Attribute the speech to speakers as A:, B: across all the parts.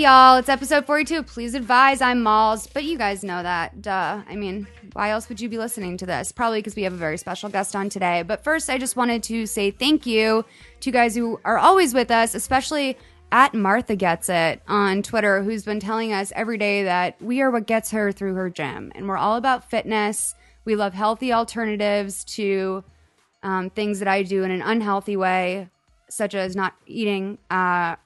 A: Y'all, it's episode 42. Please advise I'm Malls, but you guys know that. Duh. I mean, why else would you be listening to this? Probably because we have a very special guest on today. But first, I just wanted to say thank you to you guys who are always with us, especially at Martha Gets It on Twitter, who's been telling us every day that we are what gets her through her gym. And we're all about fitness. We love healthy alternatives to um, things that I do in an unhealthy way, such as not eating uh,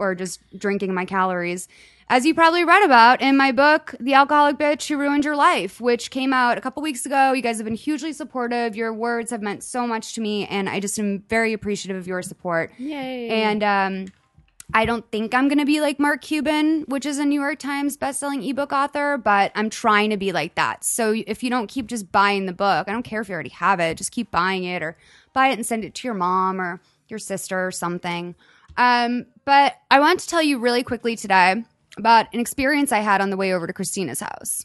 A: or just drinking my calories. As you probably read about in my book, The Alcoholic Bitch Who Ruined Your Life, which came out a couple weeks ago. You guys have been hugely supportive. Your words have meant so much to me, and I just am very appreciative of your support.
B: Yay.
A: And um, I don't think I'm going to be like Mark Cuban, which is a New York Times bestselling ebook author, but I'm trying to be like that. So if you don't keep just buying the book, I don't care if you already have it, just keep buying it or buy it and send it to your mom or your sister or something. Um, but I want to tell you really quickly today about an experience I had on the way over to Christina's house.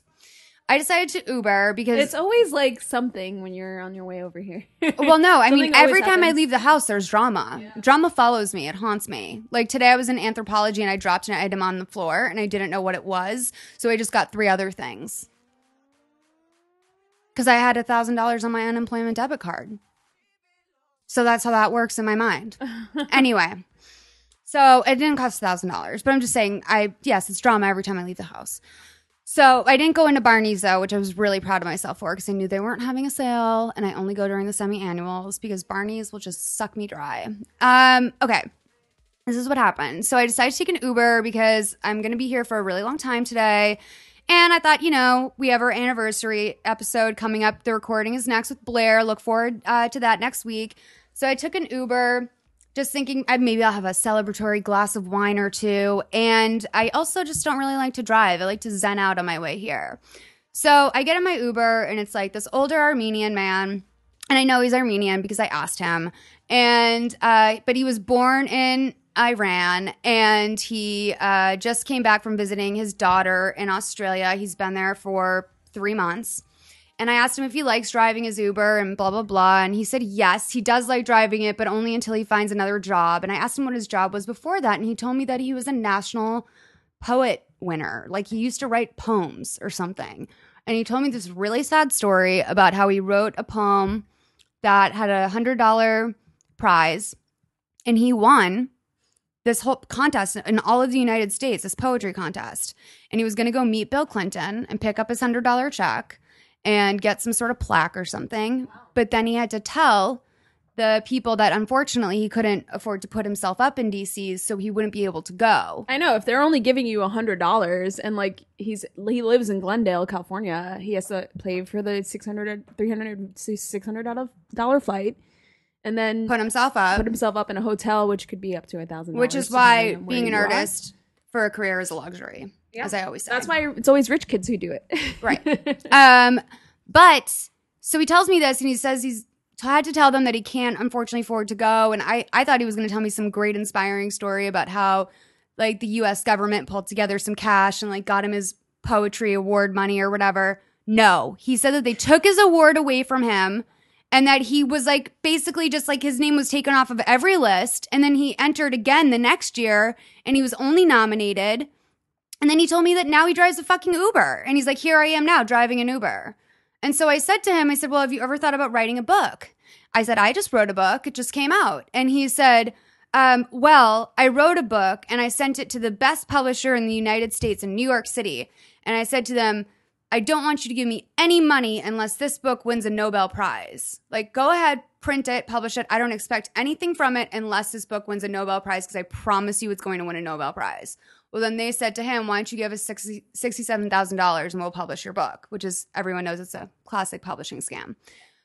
A: I decided to Uber because
B: it's always like something when you're on your way over here.
A: well, no, I mean, every time I leave the house, there's drama. Drama follows me. It haunts me. Like today, I was in Anthropologie and I dropped an item on the floor and I didn't know what it was. So I just got three other things. Because I had a $1,000 on my unemployment debit card. So that's how that works in my mind. anyway, so it didn't cost $1,000, but I'm just saying, I, yes, it's drama every time I leave the house. So I didn't go into Barney's though, which I was really proud of myself for because I knew they weren't having a sale, and I only go during the semi-annuals because Barney's will just suck me dry. Um, okay, this is what happened. So I decided to take an Uber because I'm to be here for a really long time today. And I thought, you know, we have our anniversary episode coming up. The recording is next with Blair. Look forward uh, to that next week. So I took an Uber, just thinking maybe I'll have a celebratory glass of wine or two. And I also just don't really like to drive. I like to zen out on my way here. So I get in my Uber, and it's like this older Armenian man and I know he's Armenian because I asked him. And uh, but he was born in Iran, and he uh, just came back from visiting his daughter in Australia. He's been there for three months. And I asked him if he likes driving his Uber and blah, blah, blah. And he said, yes, he does like driving it, but only until he finds another job. And I asked him what his job was before that. And he told me that he was a national poet winner. Like he used to write poems or something. And he told me this really sad story about how he wrote a poem that had a hundred dollar prize and he won this whole contest in all of the United States, this poetry contest. And he was going to go meet Bill Clinton and pick up his hundred dollar check and get some sort of plaque or something. But then he had to tell the people that unfortunately he couldn't afford to put himself up in DC, so he wouldn't be able to go.
B: I know if they're only giving you a hundred dollars and like he's he lives in Glendale, California, he has to pay for the 600 300 600 dollar flight and then
A: Put himself up,
B: put himself up in a hotel which could be up to a thousand
A: which is why being an artist for a career is a luxury, as I always say.
B: that's why it's always rich kids who do it
A: Right. um, but so he tells me this, and he says he's had to tell them that he can't unfortunately afford to go. And I, I thought he was going to tell me some great inspiring story about how like the U.S. government pulled together some cash and like got him his poetry award money or whatever. No, he said that they took his award away from him. And that he was like basically just like his name was taken off of every list. And then he entered again the next year and he was only nominated. And then he told me that now he drives a fucking Uber. And he's like, here I am now driving an Uber. And so I said to him, I said, well, have you ever thought about writing a book? I said, I just wrote a book. It just came out. And he said, um, well, I wrote a book and I sent it to the best publisher in the United States in New York City. And I said to them, I don't want you to give me any money unless this book wins a Nobel Prize. Like, go ahead, print it, publish it. I don't expect anything from it unless this book wins a Nobel Prize because I promise you it's going to win a Nobel Prize. Well, then they said to him, why don't you give us 60, $67,000 and we'll publish your book, which is, everyone knows it's a classic publishing scam.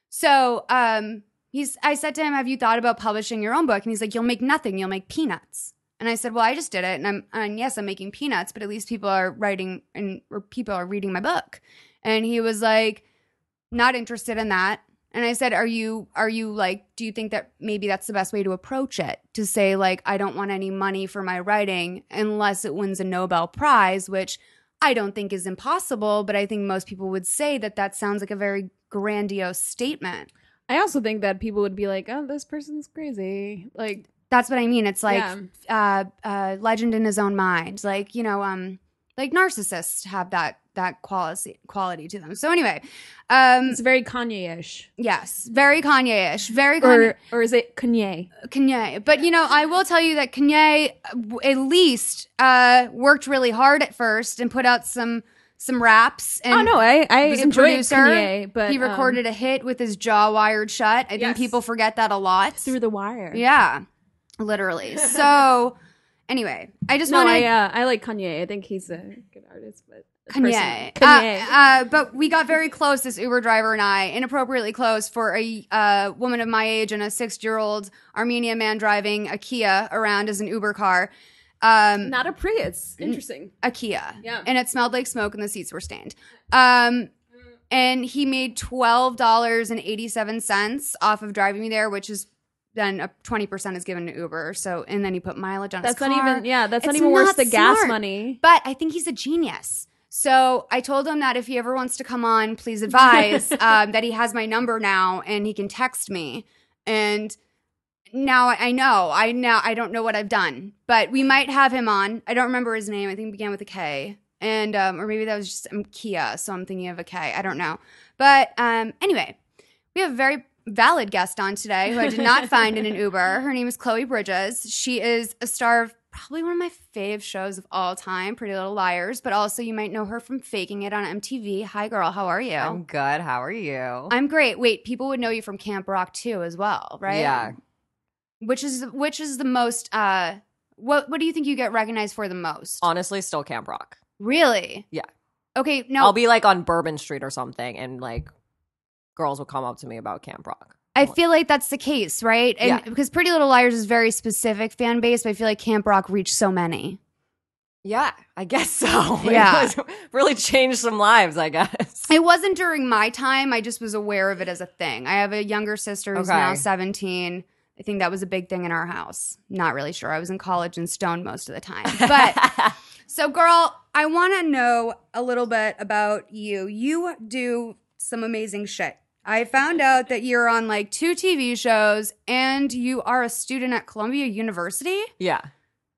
A: So, um, he's, I said to him, have you thought about publishing your own book? And he's like, you'll make nothing. You'll make peanuts. And I said, well, I just did it. And I'm, and yes, I'm making peanuts, but at least people are writing and people are reading my book. And he was like, not interested in that. And I said, "Are you are you like do you think that maybe that's the best way to approach it? To say like I don't want any money for my writing unless it wins a Nobel Prize, which I don't think is impossible, but I think most people would say that that sounds like a very grandiose statement.
B: I also think that people would be like, "Oh, this person's crazy." Like,
A: That's what I mean. It's like
B: Yeah.
A: uh, uh, legend in his own mind. Like you know, um, like narcissists have that that quality quality to them. So anyway, um,
B: it's very Kanye-ish,
A: yes, very Kanye-ish, very Kanye.
B: or or is it Kanye?
A: Kanye. But you know, I will tell you that Kanye at least uh, worked really hard at first and put out some some raps. And
B: oh no, I I enjoy. Kanye, but
A: he
B: um,
A: recorded a hit with his jaw wired shut. I think
B: Yes.
A: people forget that a lot.
B: through the wire.
A: yeah, literally. So anyway, I just
B: No,
A: want
B: I uh, I like Kanye. I think he's a good artist, but
A: Kanye.
B: Kanye.
A: Uh, uh, but we got very close, this Uber driver and I, inappropriately close for a uh, woman of my age and a six year old Armenian man driving a Kia around as an Uber car. Um,
B: Not a Prius. Interesting.
A: a Kia.
B: Yeah.
A: And it smelled like smoke and the seats were stained. Um, and he made $12.87 off of driving me there, which is then a 20% is given to Uber. So, and then he put mileage on
B: That's
A: his
B: not even. Yeah, that's not even worth the gas money.
A: But I think he's a genius. So I told him that if he ever wants to come on, please advise um, that he has my number now and he can text me. And now I know I now I don't know what I've done, but we might have him on. I don't remember his name. I think it began with a K, and um, or maybe that was just um, Kia. So I'm thinking of a K. I don't know. But um, anyway, we have a very valid guest on today who I did not find in an Uber. Her name is Chloe Bridges. She is a star of probably one of my fave shows of all time, Pretty Little Liars. But also, you might know her from Faking It on MTV. Hi, girl. How are you?
C: I'm good. How are you?
A: I'm great. Wait, people would know you from Camp Rock too, as well, right?
C: Yeah.
A: Which is which is the most? uh What What do you think you get recognized for the most?
C: Honestly, still Camp Rock.
A: really?
C: Yeah.
A: Okay. No,
C: I'll be like on Bourbon Street or something, and like girls will come up to me about Camp Rock.
A: I feel like that's the case, right? And
C: Yeah.
A: because Pretty Little Liars is very specific fan base, but I feel like Camp Rock reached so many.
C: Yeah, I guess so. It
A: Yeah.
C: was- really changed some lives, I guess.
A: It wasn't during my time. I just was aware of it as a thing. I have a younger sister who's
C: Okay.
A: now 17. I think that was a big thing in our house. Not really sure. I was in college and stoned most of the time. But so, girl, I want to know a little bit about you. You do some amazing shit. I found out that you're on like two TV shows and you are a student at Columbia University.
C: yeah.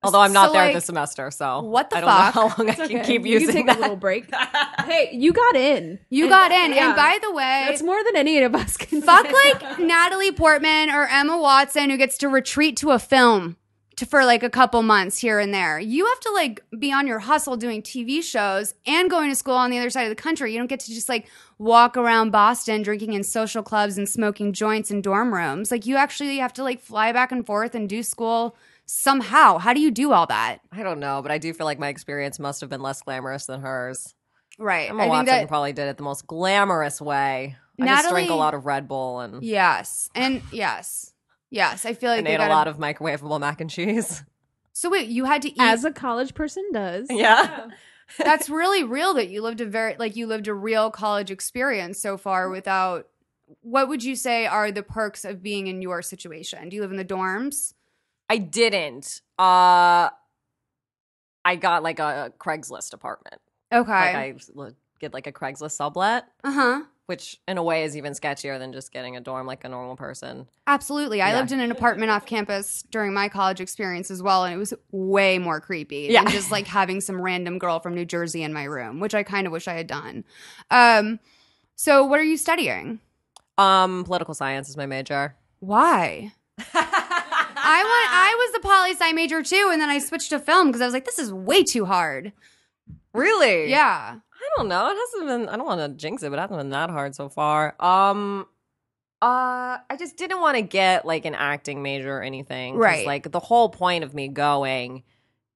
C: Although I'm not
A: So,
C: there
A: like,
C: this semester, so
A: what the
C: I don't
A: fuck?
C: know how long I can
B: okay.
C: keep
B: you
C: using
B: can take
C: that.
B: a little break. hey, you got in.
A: You
B: And-
A: got in.
B: yeah.
A: And by the way,
B: That's more than any of us can.
A: fuck
B: say.
A: like Natalie Portman or Emma Watson who gets to retreat to a film to, for like a couple months here and there. You have to like be on your hustle doing TV shows and going to school on the other side of the country. You don't get to just like walk around Boston drinking in social clubs and smoking joints in dorm rooms. Like you actually have to like fly back and forth and do school somehow. How do you do all that?
C: I don't know, but I do feel like my experience must have been less glamorous than hers.
A: Right.
C: Emma
A: I
C: Watson
A: that
C: probably did it the most glamorous way. I just drank a lot of Red Bull and,
A: yes. And yes. Yes. I feel like
C: and
A: they
C: ate
A: got
C: a lot of microwavable mac and cheese.
A: So wait, you had to eat
B: as a college person does.
C: Yeah.
A: that's really real that you lived a very like you lived a real college experience so far without what would you say are the perks of being in your situation do you live in the dorms
C: I didn't. Uh I got like a Craigslist apartment.
A: okay
C: Like I l- get like a Craigslist sublet,
A: uh-huh
C: which in a way is even sketchier than just getting a dorm like a normal person.
A: absolutely i
C: Yeah.
A: lived in an apartment off campus during my college experience as well and it was way more creepy
C: Yeah.
A: than just like having some random girl from new jersey in my room which i kind of wish i had done um so what are you studying
C: Um political science is my major.
A: why I went. I was the poli sci major too, and then I switched to film because I was like, "This is way too hard."
C: Really?
A: Yeah,
C: don't know. It hasn't been I don't want to jinx it, but it hasn't been that hard so far. Um Uh, I just didn't want to get like an acting major or anything. 'cause,
A: Right.
C: Like the whole point of me going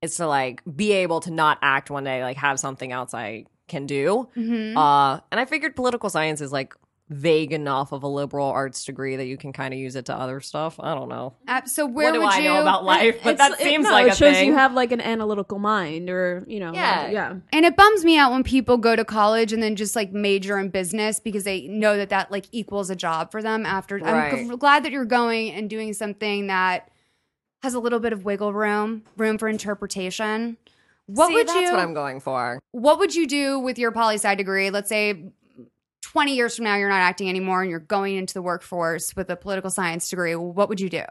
C: is to like be able to not act one day, like have something else I can do.
A: Mhm.
C: Uh, and I figured political science is like vague enough of a liberal arts degree that you can kind of use it to other stuff. I don't know.
A: Uh, so where
C: what do
A: would
C: I
A: you
C: know about life? But
B: It's-
C: that
B: it-
C: seems
B: no,
C: like
B: it
C: a
B: shows
C: thing.
B: you have like an analytical mind, or you know,
C: Yeah.
B: yeah.
A: And it bums me out when people go to college and then just like major in business because they know that that like equals a job for them after. I'm g- glad that you're going and doing something that has a little bit of wiggle room, room for interpretation. What
C: See,
A: would
C: that's
A: you
C: what I'm going for.
A: what would you do with your poli sci degree? Let's say 20 years from now you're not acting anymore and you're going into the workforce with a political science degree. What would you do?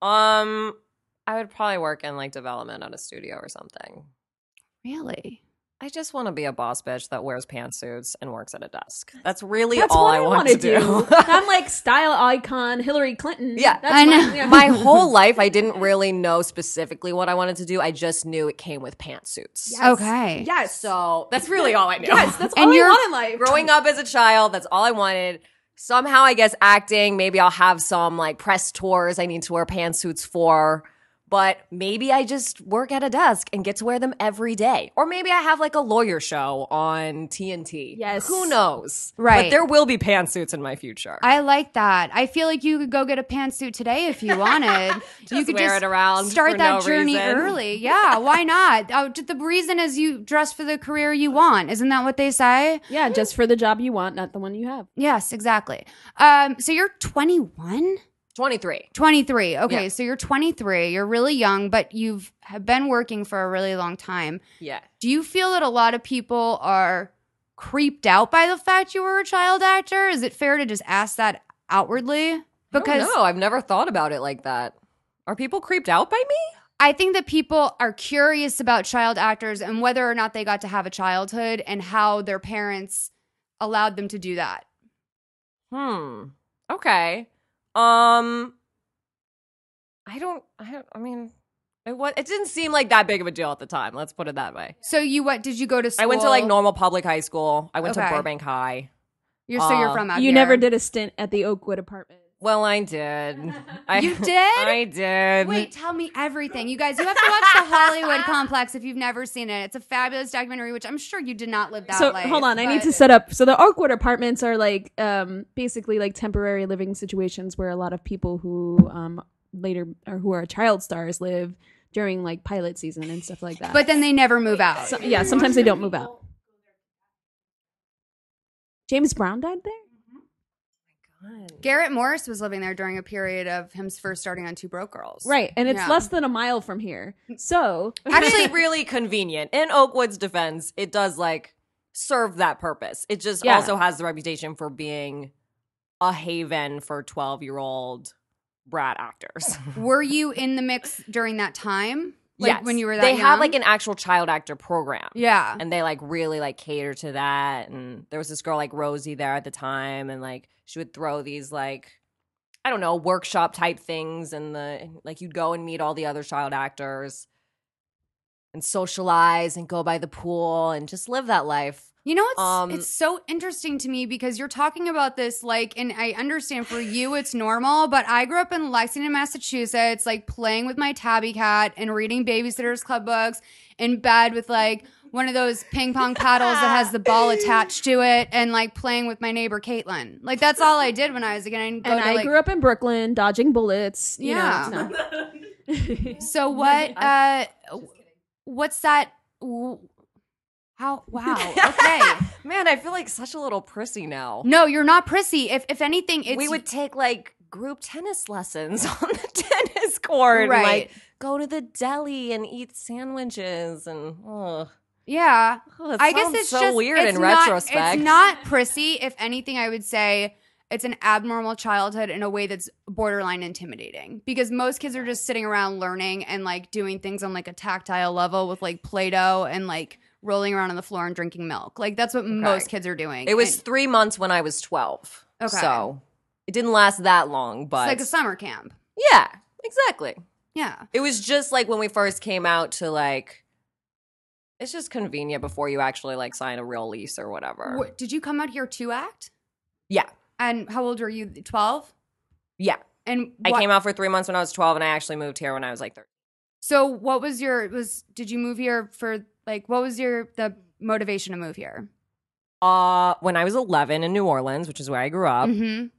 C: Um, I would probably work in like development at a studio or something.
A: Really?
C: I just want to be a boss bitch that wears pantsuits and works at a desk. That's really
B: That's
C: all
B: what
C: I, want
B: wanna
C: to do.
B: I'm like style icon Hillary Clinton.
C: Yeah.
B: That's
A: I
B: my-
A: know.
B: yeah.
C: My whole life, I didn't really know specifically what I wanted to do. I just knew it came with pantsuits.
B: Yes.
A: Okay.
B: Yes.
C: So that's really all I knew.
B: yes, that's
A: And
B: all I
A: you're-
B: want in life.
C: Growing up as a child, that's all I wanted. Somehow, I guess acting. Maybe I'll have some like press tours I need to wear pantsuits for. But maybe I just work at a desk and get to wear them every day. Or maybe I have like a lawyer show on TNT.
B: Yes.
C: Who knows?
A: Right.
C: But there will be pantsuits in my future.
A: I like that. I feel like you could go get a pantsuit today if you wanted. you could
C: wear
A: just
C: it around
A: start
C: for
A: that
C: no
A: journey
C: reason.
A: early. Yeah, why not? Oh, the reason is you dress for the career you want. Isn't that what they say?
B: yeah, just for the job you want, not the one you have.
A: Yes, exactly. Um, so you're 21?
C: 23.
A: 23. Okay,
C: Yeah.
A: so you're 23. You're really young, but you've have been working for a really long time.
C: Yeah.
A: Do you feel that a lot of people are creeped out by the fact you were a child actor? Is it fair to just ask that outwardly? Because
C: no, I've never thought about it like that. Are people creeped out by me?
A: I think that people are curious about child actors and whether or not they got to have a childhood and how their parents allowed them to do that.
C: Hmm. Okay. Um. I don't. I don't. I mean, it was. It didn't seem like that big of a deal at the time. Let's put it that way.
A: So you what did you go to school?
C: I went to like normal public high school. I went
A: Okay.
C: to Burbank High.
A: You're so you're
C: uh,
A: from out
B: you
A: here.
B: never did a stint at the Oakwood apartment.
C: Well, I did. I,
A: You did?
C: I did.
A: Wait, tell me everything. You guys, you have to watch the Hollywood Complex if you've never seen it. It's a fabulous documentary, which I'm sure you did not live that
B: so
A: life.
B: hold on, I need to set up. So the Oakwood apartments are like um, basically like temporary living situations where a lot of people who um, later or who are child stars live during like pilot season and stuff like that.
A: But then they never move out.
B: So- yeah, sometimes they don't move out. James Brown died there.
A: Garrett Morris was living there during a period of him first starting on Two Broke Girls.
B: Right, and it's
A: Yeah.
B: less than a mile from here. So
C: Actually, really convenient. In Oakwood's defense, it does like serve that purpose. It just
B: Yeah.
C: also has the reputation for being a haven for 12 year old brat actors.
A: Were you in the mix during that time? Like
C: yes.
A: when you were that
C: They
A: young?
C: have like an actual child actor program.
A: Yeah.
C: And they like really like cater to that. And there was this girl like Rosie there at the time, and like she would throw these like I don't know workshop type things, and the like you'd go and meet all the other child actors and socialize and go by the pool and just live that life.
A: You know, it's
C: Um,
A: it's so interesting to me because you're talking about this like, and I understand for you it's normal, but I grew up in Lexington, Massachusetts, like playing with my tabby cat and reading Babysitters Club books in bed with like one of those ping pong paddles that has the ball attached to it, and like playing with my neighbor Caitlin. Like that's all I did when I was a kid. I go
B: and
A: to,
B: I
A: like,
B: grew up in Brooklyn, dodging bullets. You
A: Yeah.
B: know, no.
A: So what? Uh, what's that? How? Wow. Okay.
C: Man, I feel like such a little prissy now.
A: No, you're not prissy. If if anything, it's
C: we would take like group tennis lessons on the tennis court
A: Right.
C: like go to the deli and eat sandwiches and ugh.
A: yeah.
C: Oh,
A: I guess it's
C: so
A: just
C: weird
A: it's
C: in
A: not,
C: retrospect.
A: It's not prissy. If anything, I would say it's an abnormal childhood in a way that's borderline intimidating because most kids are just sitting around learning and like doing things on like a tactile level with like Play-Doh and like rolling around on the floor and drinking milk. Like that's what most kids are doing.
C: It was
A: And
C: three months when I was 12.
A: Okay.
C: So it didn't last that long, but
A: it's like a summer camp.
C: yeah, exactly.
A: Yeah.
C: It was just like when we first came out to like, it's just convenient before you actually like sign a real lease or whatever.
A: What, did you come out here to act?
C: Yeah.
A: And how old were you? 12?
C: Yeah.
A: And
C: I came out for three months when I was 12, and I actually moved here when I was like 13.
A: So what was your was did you move here for like what was your the motivation to move here?
C: Uh, when I was 11 in New Orleans, which is where I grew up,
A: Mhm.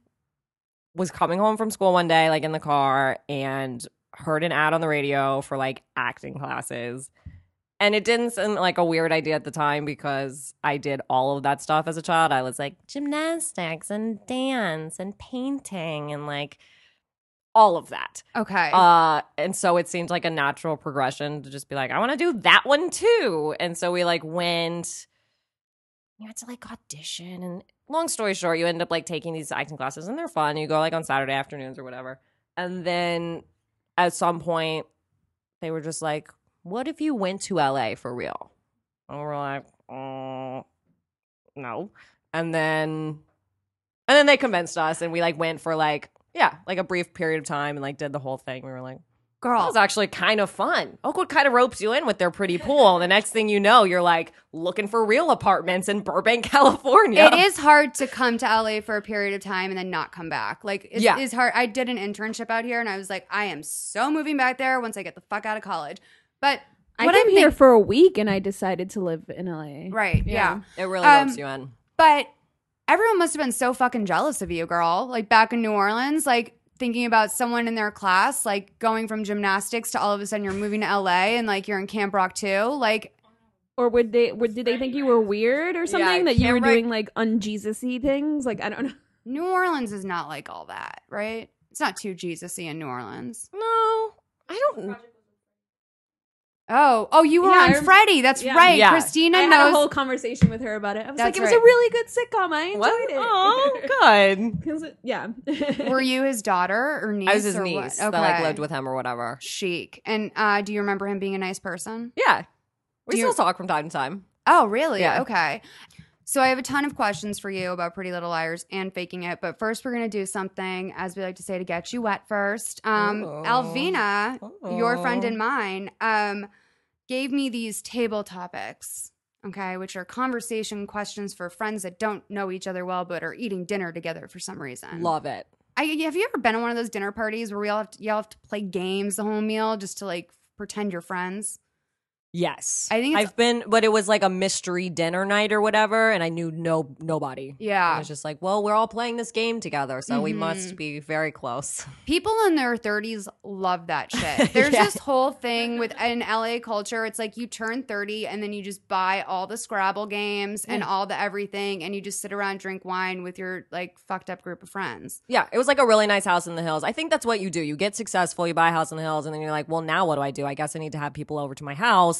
C: was coming home from school one day, like in the car, and heard an ad on the radio for like acting classes. And it didn't seem like a weird idea at the time because I did all of that stuff as a child. I was like gymnastics and dance and painting and like all of that.
A: Okay.
C: Uh, and so it seemed like a natural progression to just be like, I want to do that one too. And so we like went, you had to like audition. And long story short, you end up like taking these acting classes and they're fun. You go like on Saturday afternoons or whatever. And then at some point, they were just like, what if you went to LA for real? And we're like, oh, no. And then, and then they convinced us and we like went for like, yeah, like a brief period of time and like did the whole thing. We were like, that
A: Girl.
C: was actually kind of fun. Oakwood kind of ropes you in with their pretty pool. The next thing you know, you're like looking for real apartments in Burbank, California.
A: It is hard to come to LA for a period of time and then not come back. Like it's,
C: Yeah.
A: it's hard. I did an internship out here and I was like, I am so moving back there once I get the fuck out of college. But
B: I
A: what
B: came
A: I'm
B: here
A: think-
B: for a week and I decided to live in LA.
A: right, yeah.
C: It really
A: Um,
C: ropes you in.
A: But everyone must have been so fucking jealous of you, girl. Like back in New Orleans, like thinking about someone in their class, like going from gymnastics to all of a sudden you're moving to LA and like you're in Camp Rock too. Like,
B: Or would they? Would did they think you were weird or something that you were doing like unJesusy things? Like I don't know.
A: New Orleans is not like all that, right? It's not too Jesus-y in New Orleans.
C: No, I don't.
A: Oh, oh, you were
B: Yeah,
A: on
B: rem-
A: Freddie. That's
B: Yeah.
A: right.
C: Yeah.
A: Christina
B: I had
A: knows.
B: a whole conversation with her about it. I was
A: That's
B: like, it was
A: right.
B: a really good sitcom. I enjoyed
C: What?
B: it.
C: Oh, good.
B: 'Cause it- yeah.
A: were you his daughter or niece?
C: I was his
A: or
C: niece
A: What?
C: that like lived with him or whatever.
A: Chic. And uh, do you remember him being a nice person?
C: Yeah, we
A: Do you-
C: still talk from time to time.
A: Oh, really?
C: Yeah.
A: Okay. So I have a ton of questions for you about Pretty Little Liars and faking it, but first we're gonna do something, as we like to say, to get you wet. First, um,
C: Uh-oh.
A: Alvina, your friend and mine, um, gave me these table topics. Okay, which are conversation questions for friends that don't know each other well, but are eating dinner together for some reason.
C: Love it.
A: I, have you ever been on one of those dinner parties where we all have to, you all have to play games the whole meal just to like pretend you're friends?
C: Yes,
A: I think
C: I've been, but it was like a mystery dinner night or whatever, and I knew no nobody.
A: Yeah.
C: I was just like, well, we're all playing this game together, so we
A: Mhm.
C: must be very close.
A: People in their 30s love that shit. There's
C: Yeah.
A: this whole thing with in LA culture. It's like you turn 30 and then you just buy all the Scrabble games and all the everything and you just sit around drink wine with your like fucked up group of friends.
C: Yeah, it was like a really nice house in the hills. I think that's what you do. You get successful, you buy a house in the hills, and then you're like, well, now what do I do? I guess I need to have people over to my house.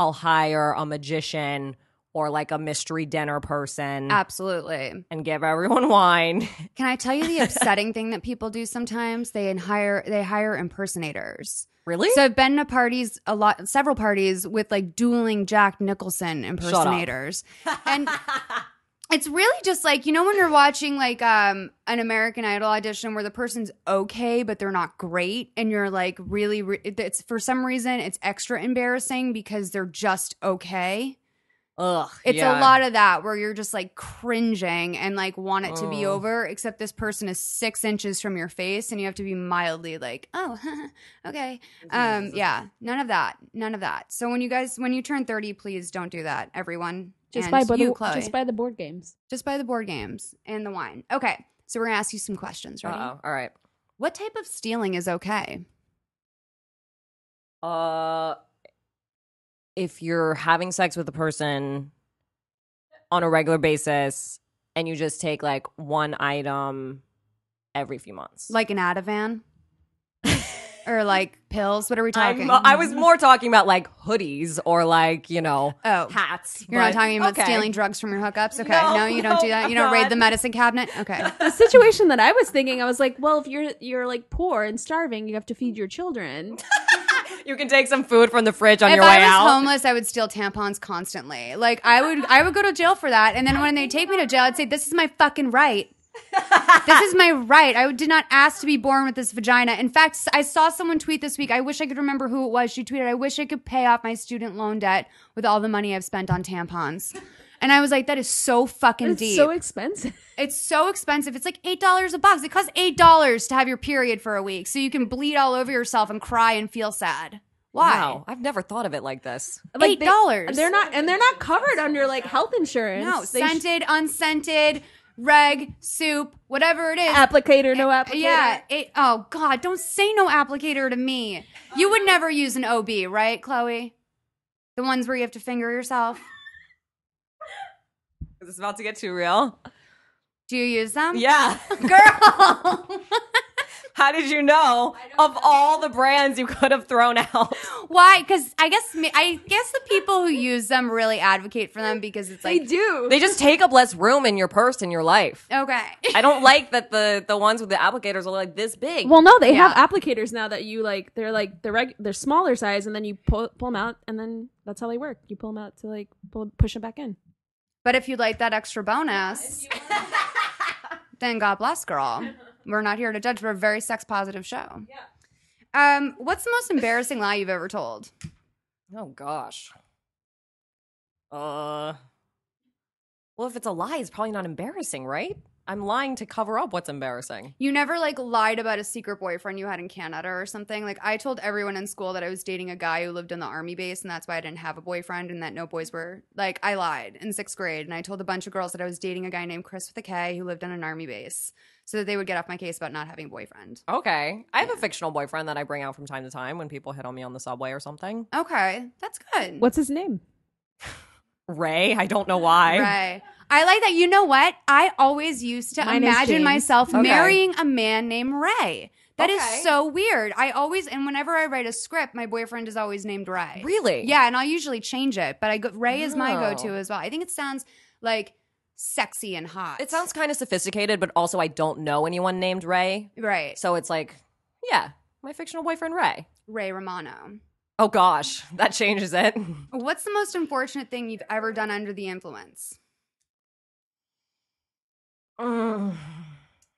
C: I'll hire a magician or like a mystery dinner person
A: Absolutely.
C: and give everyone wine.
A: Can I tell you the upsetting thing that people do sometimes? They hire they hire impersonators.
C: Really?
A: So I've been to parties a lot, several parties with like dueling Jack Nicholson impersonators, and it's really just like you know when you're watching like um an American Idol audition where the person's okay but they're not great, and you're like really, re- it's for some reason it's extra embarrassing because they're just okay.
C: Ugh.
A: It's
C: yeah.
A: a lot of that where you're just like cringing and like want it to be over, except this person is six inches from your face and you have to be mildly like, oh, okay. Um, yeah, none of that. None of that. So when you guys, when you turn 30, please don't do that, everyone.
B: Just
A: And
B: buy, the,
A: you, Chloe.
B: just buy the board games.
A: just by the board games and the wine. Okay. So we're going to ask you some questions, right?
C: Uh-oh. All right.
A: What type of stealing is okay?
C: Uh, if you're having sex with a person on a regular basis and you just take like one item every few months,
A: Like an Ativan? Or like pills? What are we talking?
C: I'm, I was more talking about like hoodies or like you know
A: oh.
C: hats.
A: You're not talking about
C: okay.
A: stealing drugs from your hookups? Okay.
C: No,
A: No, you don't do that. You don't raid the medicine cabinet? Okay.
B: The situation that I was thinking, I was like, well, if you're you're like poor and starving, you have to feed your children.
C: You can take some food from the fridge on
A: if
C: your
A: I
C: way
A: was
C: out.
A: homeless, I would steal tampons constantly. Like I would I would go to jail for that. And then when they take me to jail, I'd say, This is my fucking right. This is my right. I did not ask to be born with this vagina. In fact, I saw someone tweet this week. I wish I could remember who it was. She tweeted, I wish I could pay off my student loan debt with all the money I've spent on tampons. And I was like, that is so fucking
B: It's
A: deep.
B: so expensive.
A: it's so expensive. It's like $8 a box. It costs $8 to have your period for a week so you can bleed all over yourself and cry and feel sad. Why?
C: Wow, I've never thought of it like this.
A: Like Eight
B: they-
A: dollars.
B: They're not, and they're not covered under like health insurance.
A: No,
B: They sh-
A: scented, unscented, reg, soup, whatever it is.
B: applicator, no eh, applicator.
A: Yeah. It, oh God! Don't say no applicator to me. You would never use an OB, right, Chloe? The ones where you have to finger yourself.
C: Is this about to get too real?
A: Do you use them?
C: Yeah.
A: Girl.
C: How did you know of all the brands you could have thrown out?
A: Why? Because I guess I guess the people who use them really advocate for them because it's like they
B: do.
C: They just take up less room in your purse in your life.
A: okay.
C: I don't like that the the ones with the applicators are like this big.
B: well, no, they
A: Yeah.
B: have applicators now that you like. They're like they're reg- they're smaller size, and then you pull pull them out, and then that's how they work. You pull them out to like pull, push them back in.
A: But if you'd like that extra bonus, then God bless, girl. We're not here to judge. We're a very sex positive show. Yeah. Um, what's the most embarrassing lie you've ever told?
C: oh gosh. Uh. Well, if it's a lie, it's probably not embarrassing, right? I'm lying to cover up what's embarrassing.
A: You never like lied about a secret boyfriend you had in Canada or something. Like I told everyone in school that I was dating a guy who lived in the army base, and that's why I didn't have a boyfriend, and that no boys were like I lied in sixth grade, and I told a bunch of girls that I was dating a guy named Chris with a K who lived on an army base, so that they would get off my case about not having a boyfriend.
C: Okay. I have a fictional boyfriend that I bring out from time to time when people hit on me on the subway or something.
A: Okay, that's good.
B: What's his name?
C: Ray, I don't know why.
A: Right. I like that. You know what? I always used to
B: Mine
A: imagine myself
C: Okay.
A: marrying a man named Ray. That is
C: Okay.
A: so weird. I always and whenever I write a script, my boyfriend is always named Ray.
C: Really?
A: Yeah, and I'll usually change it, but I go Ray is my
C: Oh.
A: go-to as well. I think it sounds like sexy and hot.
C: It sounds kind of sophisticated, but also I don't know anyone named Ray.
A: right.
C: So it's like, yeah, my fictional boyfriend Ray.
A: Ray Romano.
C: Oh gosh, that changes it.
A: What's the most unfortunate thing you've ever done under the influence?
C: Mm.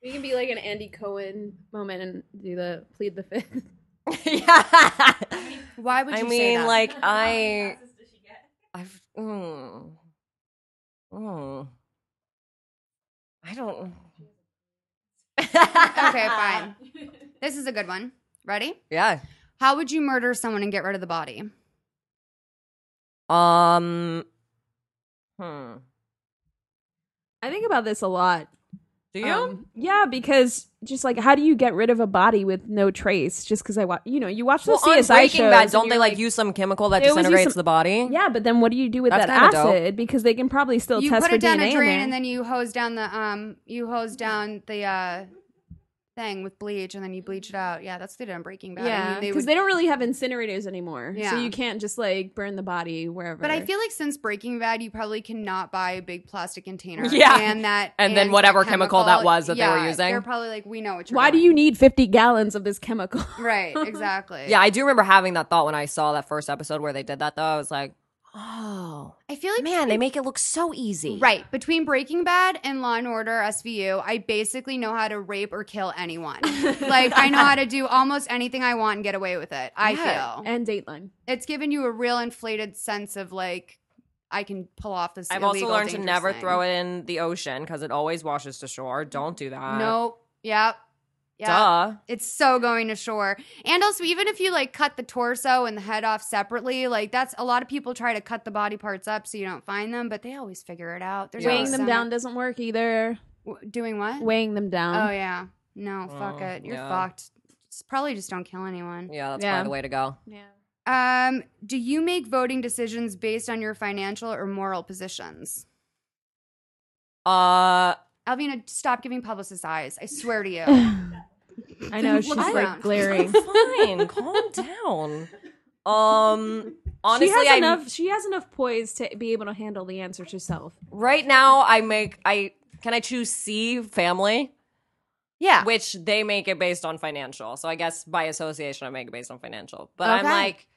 B: We can be like an Andy Cohen moment and do the plead the fifth.
C: yeah.
A: Why would you
C: I
A: say
C: mean,
A: that?
C: like I, I've, mm, mm, I don't.
A: Okay, fine. This is a good one. Ready?
C: Yeah.
A: How would you murder someone and get rid of the body?
C: Um. Hmm.
B: I think about this a lot.
C: Do you?
B: Um, yeah, because just like how do you get rid of a body with no trace? Just because I watch, you know, you watch the
C: well, on
B: CSI
C: Breaking
B: shows.
C: Bad, don't they
B: you're
C: like, use some chemical that
B: They always use
C: disintegrates
B: some-
C: the body?
B: Yeah, but then what do you do with
C: That's
B: that
C: kinda dope.
B: acid? Because they can probably still
A: you
B: test
A: put
B: for
A: it down
B: DNA
A: a drain and then you hose down the um you hose down the uh thing with bleach and then you bleach it out. Yeah, that's what they did on Breaking Bad. I
B: yeah,
A: mean, they
B: because
A: would-
B: they don't really have incinerators anymore.
A: Yeah.
B: so you can't just like burn the body wherever.
A: But I feel like since Breaking Bad, you probably cannot buy a big plastic container.
C: Yeah.
A: and that
C: And then whatever chemical that was that they were using.
A: They're probably like, we know what you're.
B: why do you need fifty gallons of this chemical?
A: Right, exactly.
C: Yeah, I do remember having that thought when I saw that first episode where they did that. Though I was like, oh
A: I feel like
C: man, they make it look so easy.
A: Right. Between Breaking Bad and Law and Order SVU, I basically know how to rape or kill anyone. like I know how to do almost anything I want and get away with it. I
C: Yeah.
A: feel.
B: and Dateline.
A: It's given you a real inflated sense of like I can pull off this.
C: I've also learned to never
A: thing.
C: throw it in the ocean because it always washes to shore. Don't do that.
A: Nope. Yep. Yep.
C: Duh.
A: It's so going to shore. And also, even if you like cut the torso and the head off separately, like that's a lot of people try to cut the body parts up so you don't find them, but they always figure it out. There's
C: Yeah.
B: Weighing
A: always
B: them
A: some-
B: down doesn't work either.
A: W- Doing what?
B: Weighing them down.
A: Oh yeah. No, fuck
C: Oh,
A: it. You're
C: yeah.
A: fucked. Just- probably just don't kill anyone.
C: Yeah, that's
B: Yeah.
C: probably the way to go.
B: yeah.
A: Um, do you make voting decisions based on your financial or moral positions?
C: Uh,
A: Alvina, stop giving publicist eyes. I swear to you.
B: I know she's like
A: around.
B: glaring.
C: fine. calm down. Um, honestly,
B: she has
C: I
B: enough. She has enough poise to be able to handle the answers herself.
C: right now I make I can I choose C family,
A: yeah.
C: which they make it based on financial. So I guess by association I make it based on financial. But I'm
A: Okay.
C: like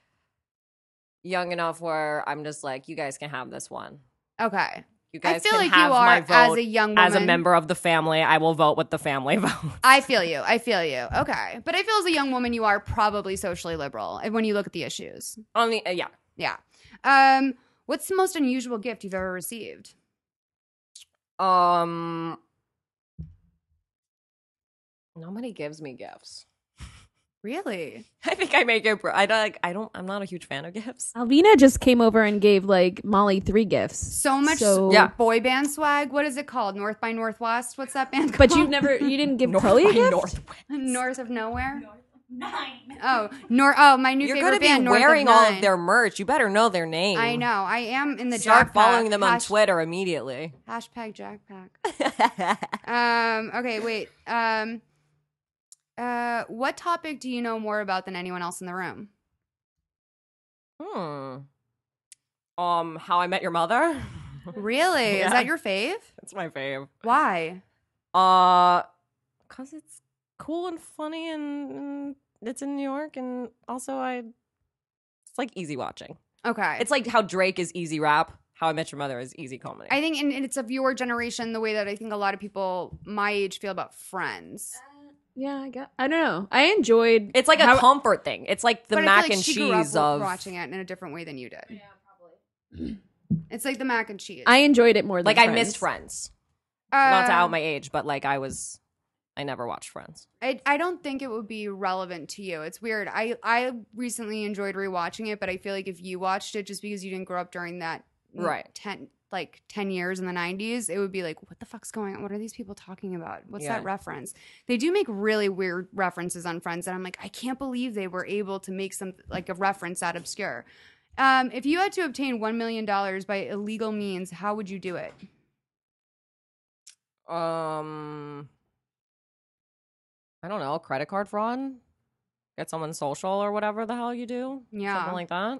C: young enough where I'm just like you guys can have this one.
A: Okay.
C: You
A: I feel like you are as a young woman.
C: as a member of the family. I will vote with the family vote.
A: I feel you. I feel you. Okay. But I feel as a young woman, you are probably socially liberal when you look at the issues.
C: on the uh, yeah.
A: Yeah. Um, What's the most unusual gift you've ever received?
C: Um, nobody gives me gifts.
A: Really?
C: I think I make it. I don't. Like, I don't. I'm not a huge fan of gifts.
B: Alvina just came over and gave like Molly three gifts.
A: So much
B: So-
C: Yeah.
A: boy band swag. What is it called? North by Northwest? What's that band called?
B: But you've never, you didn't give
C: North
B: Chloe a
C: by
B: gift?
C: North.
A: North of Nowhere? Nine. Oh, nor oh, my new
C: You're
A: favorite
C: gonna be
A: band, North
C: wearing
A: of
C: all
A: Nine.
C: of their merch. You better know their name.
A: I know. I am in the
C: Start
A: Jackpack.
C: following them on Twitter immediately.
A: Hashtag Jackpack. Um. Okay. Wait. Um. Uh. What topic do you know more about than anyone else in the room?
C: hmm. Um, How I Met Your Mother.
A: Really?
C: Yeah.
A: Is that your fave?
C: It's my fave.
A: Why?
C: Uh, cause it's cool and funny, and, and it's in New York, and also I, it's like easy watching.
A: Okay.
C: It's like how Drake is easy rap. How I Met Your Mother is easy comedy.
A: I think, and it's of your generation, the way that I think a lot of people my age feel about Friends.
B: Yeah, I got. I don't know. I enjoyed.
C: it's like a
B: how-
C: comfort thing. It's like the
A: but I
C: mac
A: feel like
C: and
A: she grew up
C: cheese of
A: watching it in a different way than you did. Yeah, probably. It's like the mac and cheese.
B: I enjoyed it more. Than
C: like I
B: Friends.
C: missed Friends. Um, Not to out my age, but like I was, I never watched Friends.
A: I, I don't think it would be relevant to you. It's weird. I, I recently enjoyed rewatching it, but I feel like if you watched it just because you didn't grow up during that
C: Right.
A: ten like ten years in the nineties, it would be like, what the fuck's going on? What are these people talking about? What's
C: Yeah.
A: that reference? They do make really weird references on Friends, and I'm like, I can't believe they were able to make some like a reference that obscure. Um, if you had to obtain one million dollars by illegal means, how would you do it?
C: Um, I don't know, credit card fraud. Get someone's social or whatever the hell you do.
A: Yeah.
C: something like that.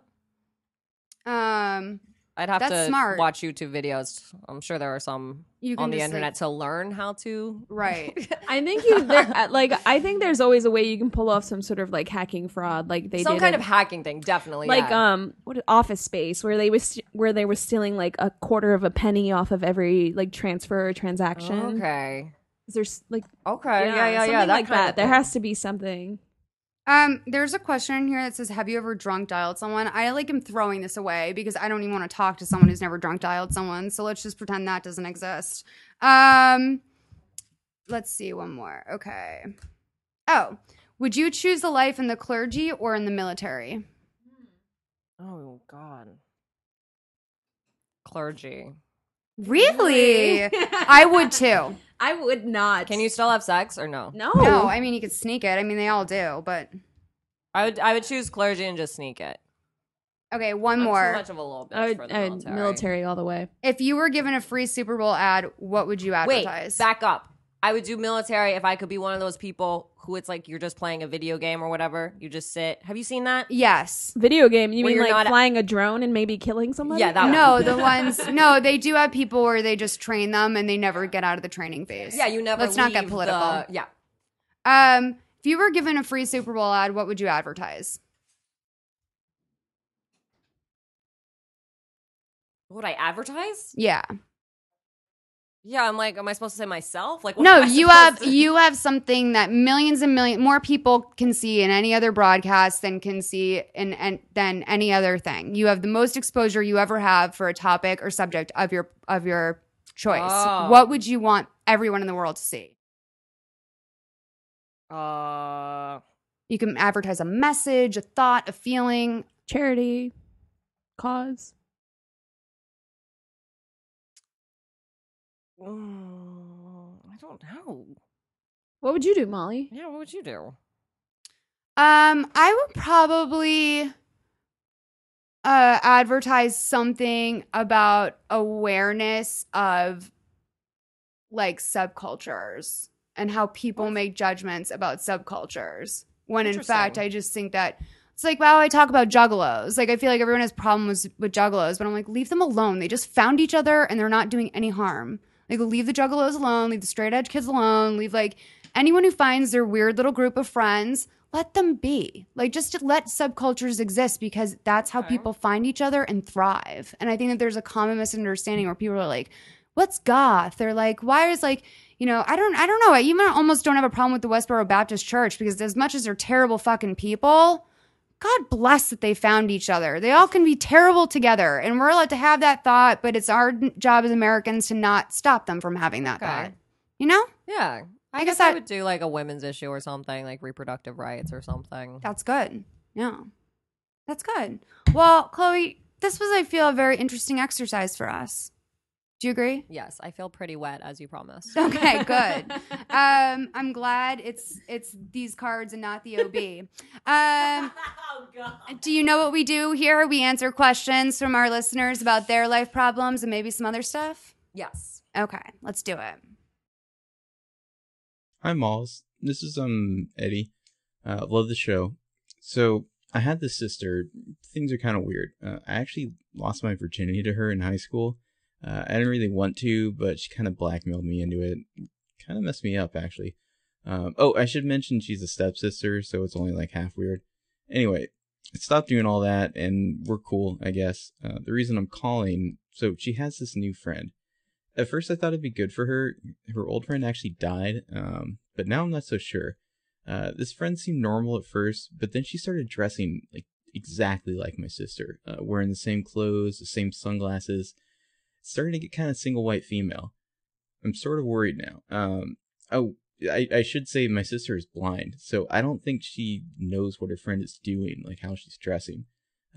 A: Um,
C: I'd have
A: That's
C: to
A: smart.
C: watch YouTube videos. I'm sure there are some
A: you can
C: on the
A: just, like-
C: internet to learn how to.
A: right?
B: I think you there, uh, like. I think there's always a way you can pull off some sort of like hacking fraud, like they
C: Some
B: did
C: kind
B: in-
C: of hacking thing, definitely.
B: like
C: yeah.
B: um what Office Space, where they was where they were stealing like a quarter of a penny off of every like transfer or transaction.
C: Okay.
B: There's like
C: Okay. Yeah. Yeah. Yeah.
B: something
C: that
B: like
C: kind
B: that.
C: Of
B: There
C: thing.
B: has to be something.
A: Um, there's a question in here that says, "Have you ever drunk dialed someone?" I like am throwing this away because I don't even want to talk to someone who's never drunk dialed someone. So let's just pretend that doesn't exist. Um, let's see one more. Okay. Oh, would you choose the life in the clergy or in the military?
C: Oh God. Clergy.
A: Really? I would too.
B: I would not.
C: Can you still have sex or no?
B: No.
A: No, I mean you could sneak it. I mean they all do, but
C: I would. I would choose clergy and just sneak it.
A: okay. One
C: I'm
A: more.
C: Too much of a little bitch
B: I would,
C: for the
B: I would-
C: military.
B: military all the way.
A: If you were given a free Super Bowl ad, what would you
C: Wait,
A: advertise?
C: back up. I would do military if I could be one of those people who it's like you're just playing a video game or whatever. You just sit. Have you seen that?
A: yes.
B: Video game. You
C: Where
B: mean
C: you're
B: like
C: not-
B: flying a drone and maybe killing somebody?
C: Yeah, that one.
A: No, the ones no, they do have people where they just train them and they never get out of the training phase.
C: Yeah, you never.
A: Let's not get
C: leave
A: political.
C: the- yeah.
A: Um, if you were given a free Super Bowl ad, what would you advertise?
C: Would I advertise?
A: Yeah.
C: Yeah, I'm like, am I supposed to say myself? Like, what
A: No,
C: am I
A: you have
C: to-
A: you have something that millions and million more people can see in any other broadcast than can see in and than any other thing. You have the most exposure you ever have for a topic or subject of your of your choice.
C: Oh.
A: What would you want everyone in the world to see?
C: Uh,
A: You can advertise a message, a thought, a feeling.
B: Charity. Cause.
C: Mm, I don't know.
B: What would you do, Molly?
C: Yeah, what would you do?
A: Um, I would probably uh advertise something about awareness of like subcultures and how people make judgments about subcultures. When in fact, I just think that it's like, wow, I talk about juggalos. Like, I feel like everyone has problems with juggalos, but I'm like, leave them alone. They just found each other and they're not doing any harm. Like, leave the juggalos alone, leave the straight edge kids alone, leave like anyone who finds their weird little group of friends, let them be. Like, just to let subcultures exist because that's how people find each other and thrive. And I think that there's a common misunderstanding where people are like, what's goth? They're like, why is like, you know, I don't, I don't know. I even almost don't have a problem with the Westboro Baptist Church because as much as they're terrible fucking people, God bless that they found each other. They all can be terrible together, and we're allowed to have that thought, but it's our job as Americans to not stop them from having that
C: Okay.
A: thought. You know?
C: Yeah. I,
A: I
C: guess
A: guess
C: I would do like a women's issue or something, like reproductive rights or something.
A: That's good. Yeah. That's good. Well, Chloe, this was, I feel, a very interesting exercise for us. Do you agree?
C: Yes, I feel pretty wet as you promised.
A: Okay, good. um, I'm glad it's it's these cards and not the OB. Um, do you know what we do here? We answer questions from our listeners about their life problems and maybe some other stuff.
C: Yes.
A: Okay, let's do it.
D: Hi, Malls. This is um Eddie. Uh, love the show. So I had this sister. Things are kind of weird. Uh, I actually lost my virginity to her in high school. Uh, I didn't really want to, but she kind of blackmailed me into it. Kind of messed me up, actually. Um, oh, I should mention she's a stepsister, so it's only like half weird. Anyway, I stopped doing all that, and we're cool, I guess. Uh, the reason I'm calling, so she has this new friend. At first, I thought it'd be good for her. Her old friend actually died, um, but now I'm not so sure. Uh, this friend seemed normal at first, but then she started dressing like exactly like my sister, uh, wearing the same clothes, the same sunglasses. Starting to get kind of single white female. I'm sort of worried now. Um, oh, I, I should say my sister is blind, so I don't think she knows what her friend is doing, like how she's dressing.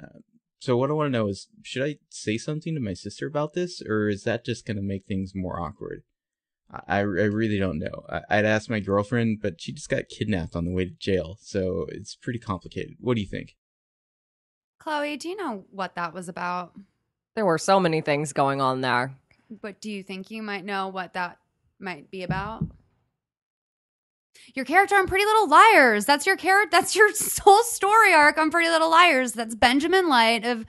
D: Uh, so what I want to know is, should I say something to my sister about this, or is that just gonna make things more awkward? I, I really don't know. I, I'd ask my girlfriend, but she just got kidnapped on the way to jail, so it's pretty complicated. What do you think?
A: Chloe, do you know what that was about?
C: There were so many things going on there.
A: But do you think you might know what that might be about? Your character on Pretty Little Liars. That's your character. That's your whole story arc on Pretty Little Liars. That's Benjamin Light of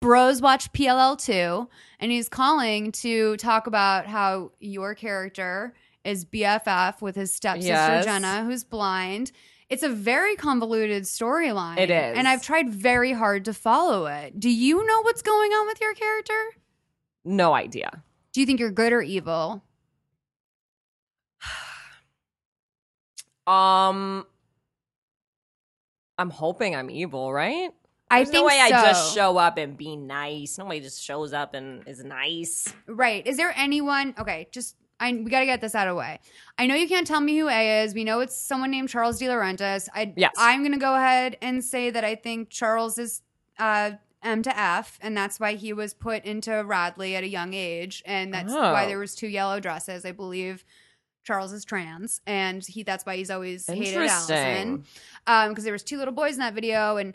A: Bros Watch PLL 2. And he's calling to talk about how your character is BFF with his stepsister
C: Yes.
A: Jenna, who's blind. It's a very convoluted storyline.
C: It is.
A: And I've tried very hard to follow it. Do you know what's going on with your character?
C: No idea.
A: Do you think you're good or evil?
C: Um, I'm hoping I'm evil, right?
A: I
C: There's
A: think
C: no way I just show up and be nice. Nobody just shows up and is nice.
A: Right. Is there anyone? Okay, just I we got to get this out of the way. I know you can't tell me who A is. We know it's someone named Charles DiLaurentis. I
C: Yes.
A: I'm going to go ahead and say that I think Charles is uh M to F, and that's why he was put into Radley at a young age, and that's why
C: Oh.
A: there was two yellow dresses. I believe Charles is trans, and he that's why he's always hated. Alison, um, because there was two little boys in that video, and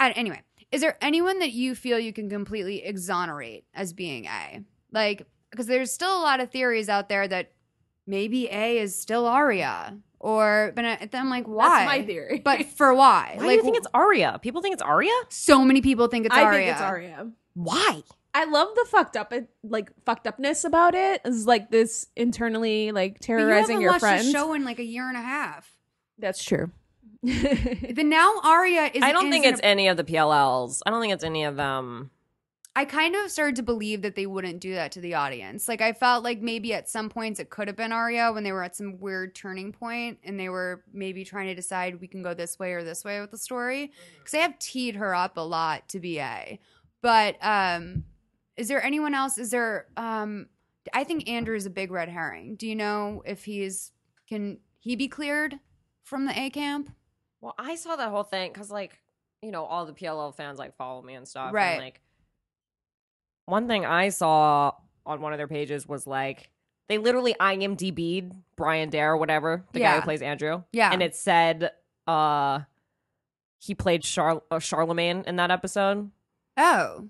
A: and anyway, is there anyone that you feel you can completely exonerate as being A? Like, because there's still a lot of theories out there that maybe A is still Aria, or but I, then I'm like, why?
B: That's my theory.
A: But for why?
C: Why do
A: like,
C: you think it's Aria? People think it's Aria?
A: so many people think it's
B: I
A: Aria.
B: think it's Aria.
C: Why?
B: I love the fucked up, like fucked upness about it. it. Is like this internally, like terrorizing
A: But you
B: terrorizing
A: haven't
B: your
A: watched
B: friends.
A: the show in like a year and a half.
B: That's true.
A: But now Aria is.
C: I don't
A: is
C: think it's
A: a-
C: any of the PLLs. I don't think it's any of them.
A: I kind of started to believe that they wouldn't do that to the audience. Like I felt like maybe at some points it could have been Aria when they were at some weird turning point and they were maybe trying to decide we can go this way or this way with the story because they have teed her up a lot to be A. But um, is there anyone else? Is there? Um, I think Andrew is a big red herring. Do you know if he's can he be cleared from the A camp?
C: Well, I saw that whole thing because, like, you know, all the PLL fans like follow me and stuff.
A: Right.
C: And, like, one thing I saw on one of their pages was like they literally IMDb'd Brian Dare or whatever the guy
A: Yeah.
C: who plays Andrew.
A: Yeah.
C: and it said uh he played Char- uh, Charlemagne in that episode.
A: Oh,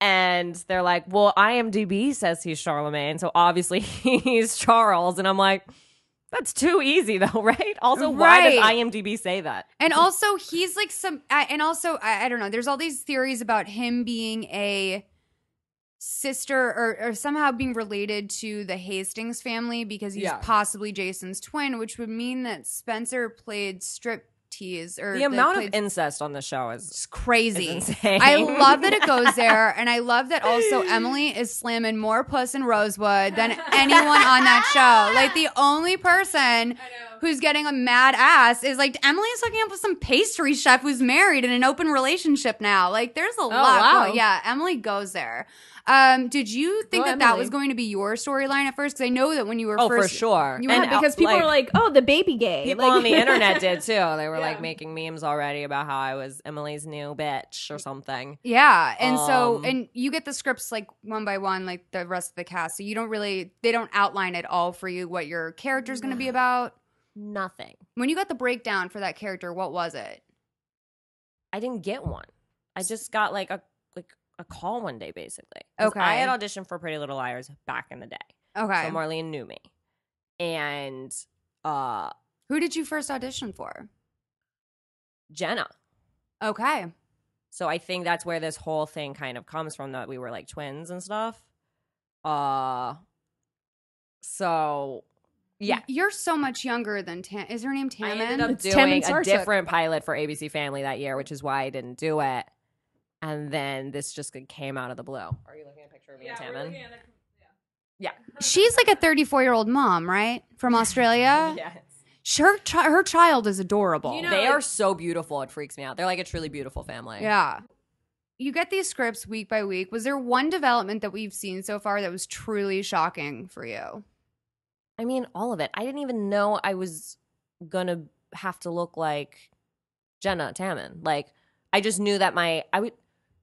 C: And they're like, well, IMDb says he's Charlemagne, so obviously he's Charles. And I'm like, that's too easy, though, right? Also, why does
A: Right.
C: IMDb say that?
A: And also, he's like some, I- and also, I, I don't know. There's all these theories about him being a sister or, or somehow being related to the Hastings family because he's
C: Yeah.
A: possibly Jason's twin, which would mean that Spencer played strip tease or
C: The amount of incest on the show is
A: it's crazy.
C: is.
A: I love that it goes there, and I love that also Emily is slamming more puss in Rosewood than anyone on that show. Like the only person who's getting a mad ass is like Emily is hooking up with some pastry chef who's married in an open relationship now. Like there's a lot.
B: wow.
A: going- Yeah, Emily goes there. Um, did you think
B: Go
A: that that was going to be your storyline at first? Because I know that when you were
C: Oh,
A: first,
C: for sure.
A: You
C: And,
B: because
C: uh,
B: people
C: like-
B: are like, "Oh, the baby gay."
C: People
B: Like-
C: on the internet did too. They were like making memes already about how I was Emily's new bitch or something.
A: Yeah, and so
C: Um,
A: and you get the scripts like one by one, like the rest of the cast. So you don't really they don't outline at all for you what your character's going to be about.
C: Nothing.
A: When you got the breakdown for that character, what was it?
C: I didn't get one. I just got like a like a call one day basically.
A: Okay.
C: I had auditioned for Pretty Little Liars back in the day.
A: Okay,
C: So Marlene knew me. And uh
A: who did you first audition for?
C: Jenna.
A: Okay,
C: So I think that's where this whole thing kind of comes from that we were like twins and stuff. Uh so yeah.
A: you're so much younger than Tam. Is her name
C: I
A: Tammin?
C: ended up
B: It's
C: doing
B: Tammin
C: a
B: Sursok.
C: different pilot for ABC Family that year, which is why I didn't do it. And then this just came out of the blue. Are you looking at a picture of me and Tammin? Yeah.
A: She's like a 34 year old mom, right, from Australia.
C: Yes.
A: Her chi- her child is adorable.
B: You know-
C: they
B: like-
C: are so beautiful. It freaks me out. They're like a truly beautiful family.
A: Yeah. You get these scripts week by week. Was there one development that we've seen so far that was truly shocking for you?
C: I mean, all of it. I didn't even know I was gonna have to look like Jenna Tammin. Like, I just knew that my I would.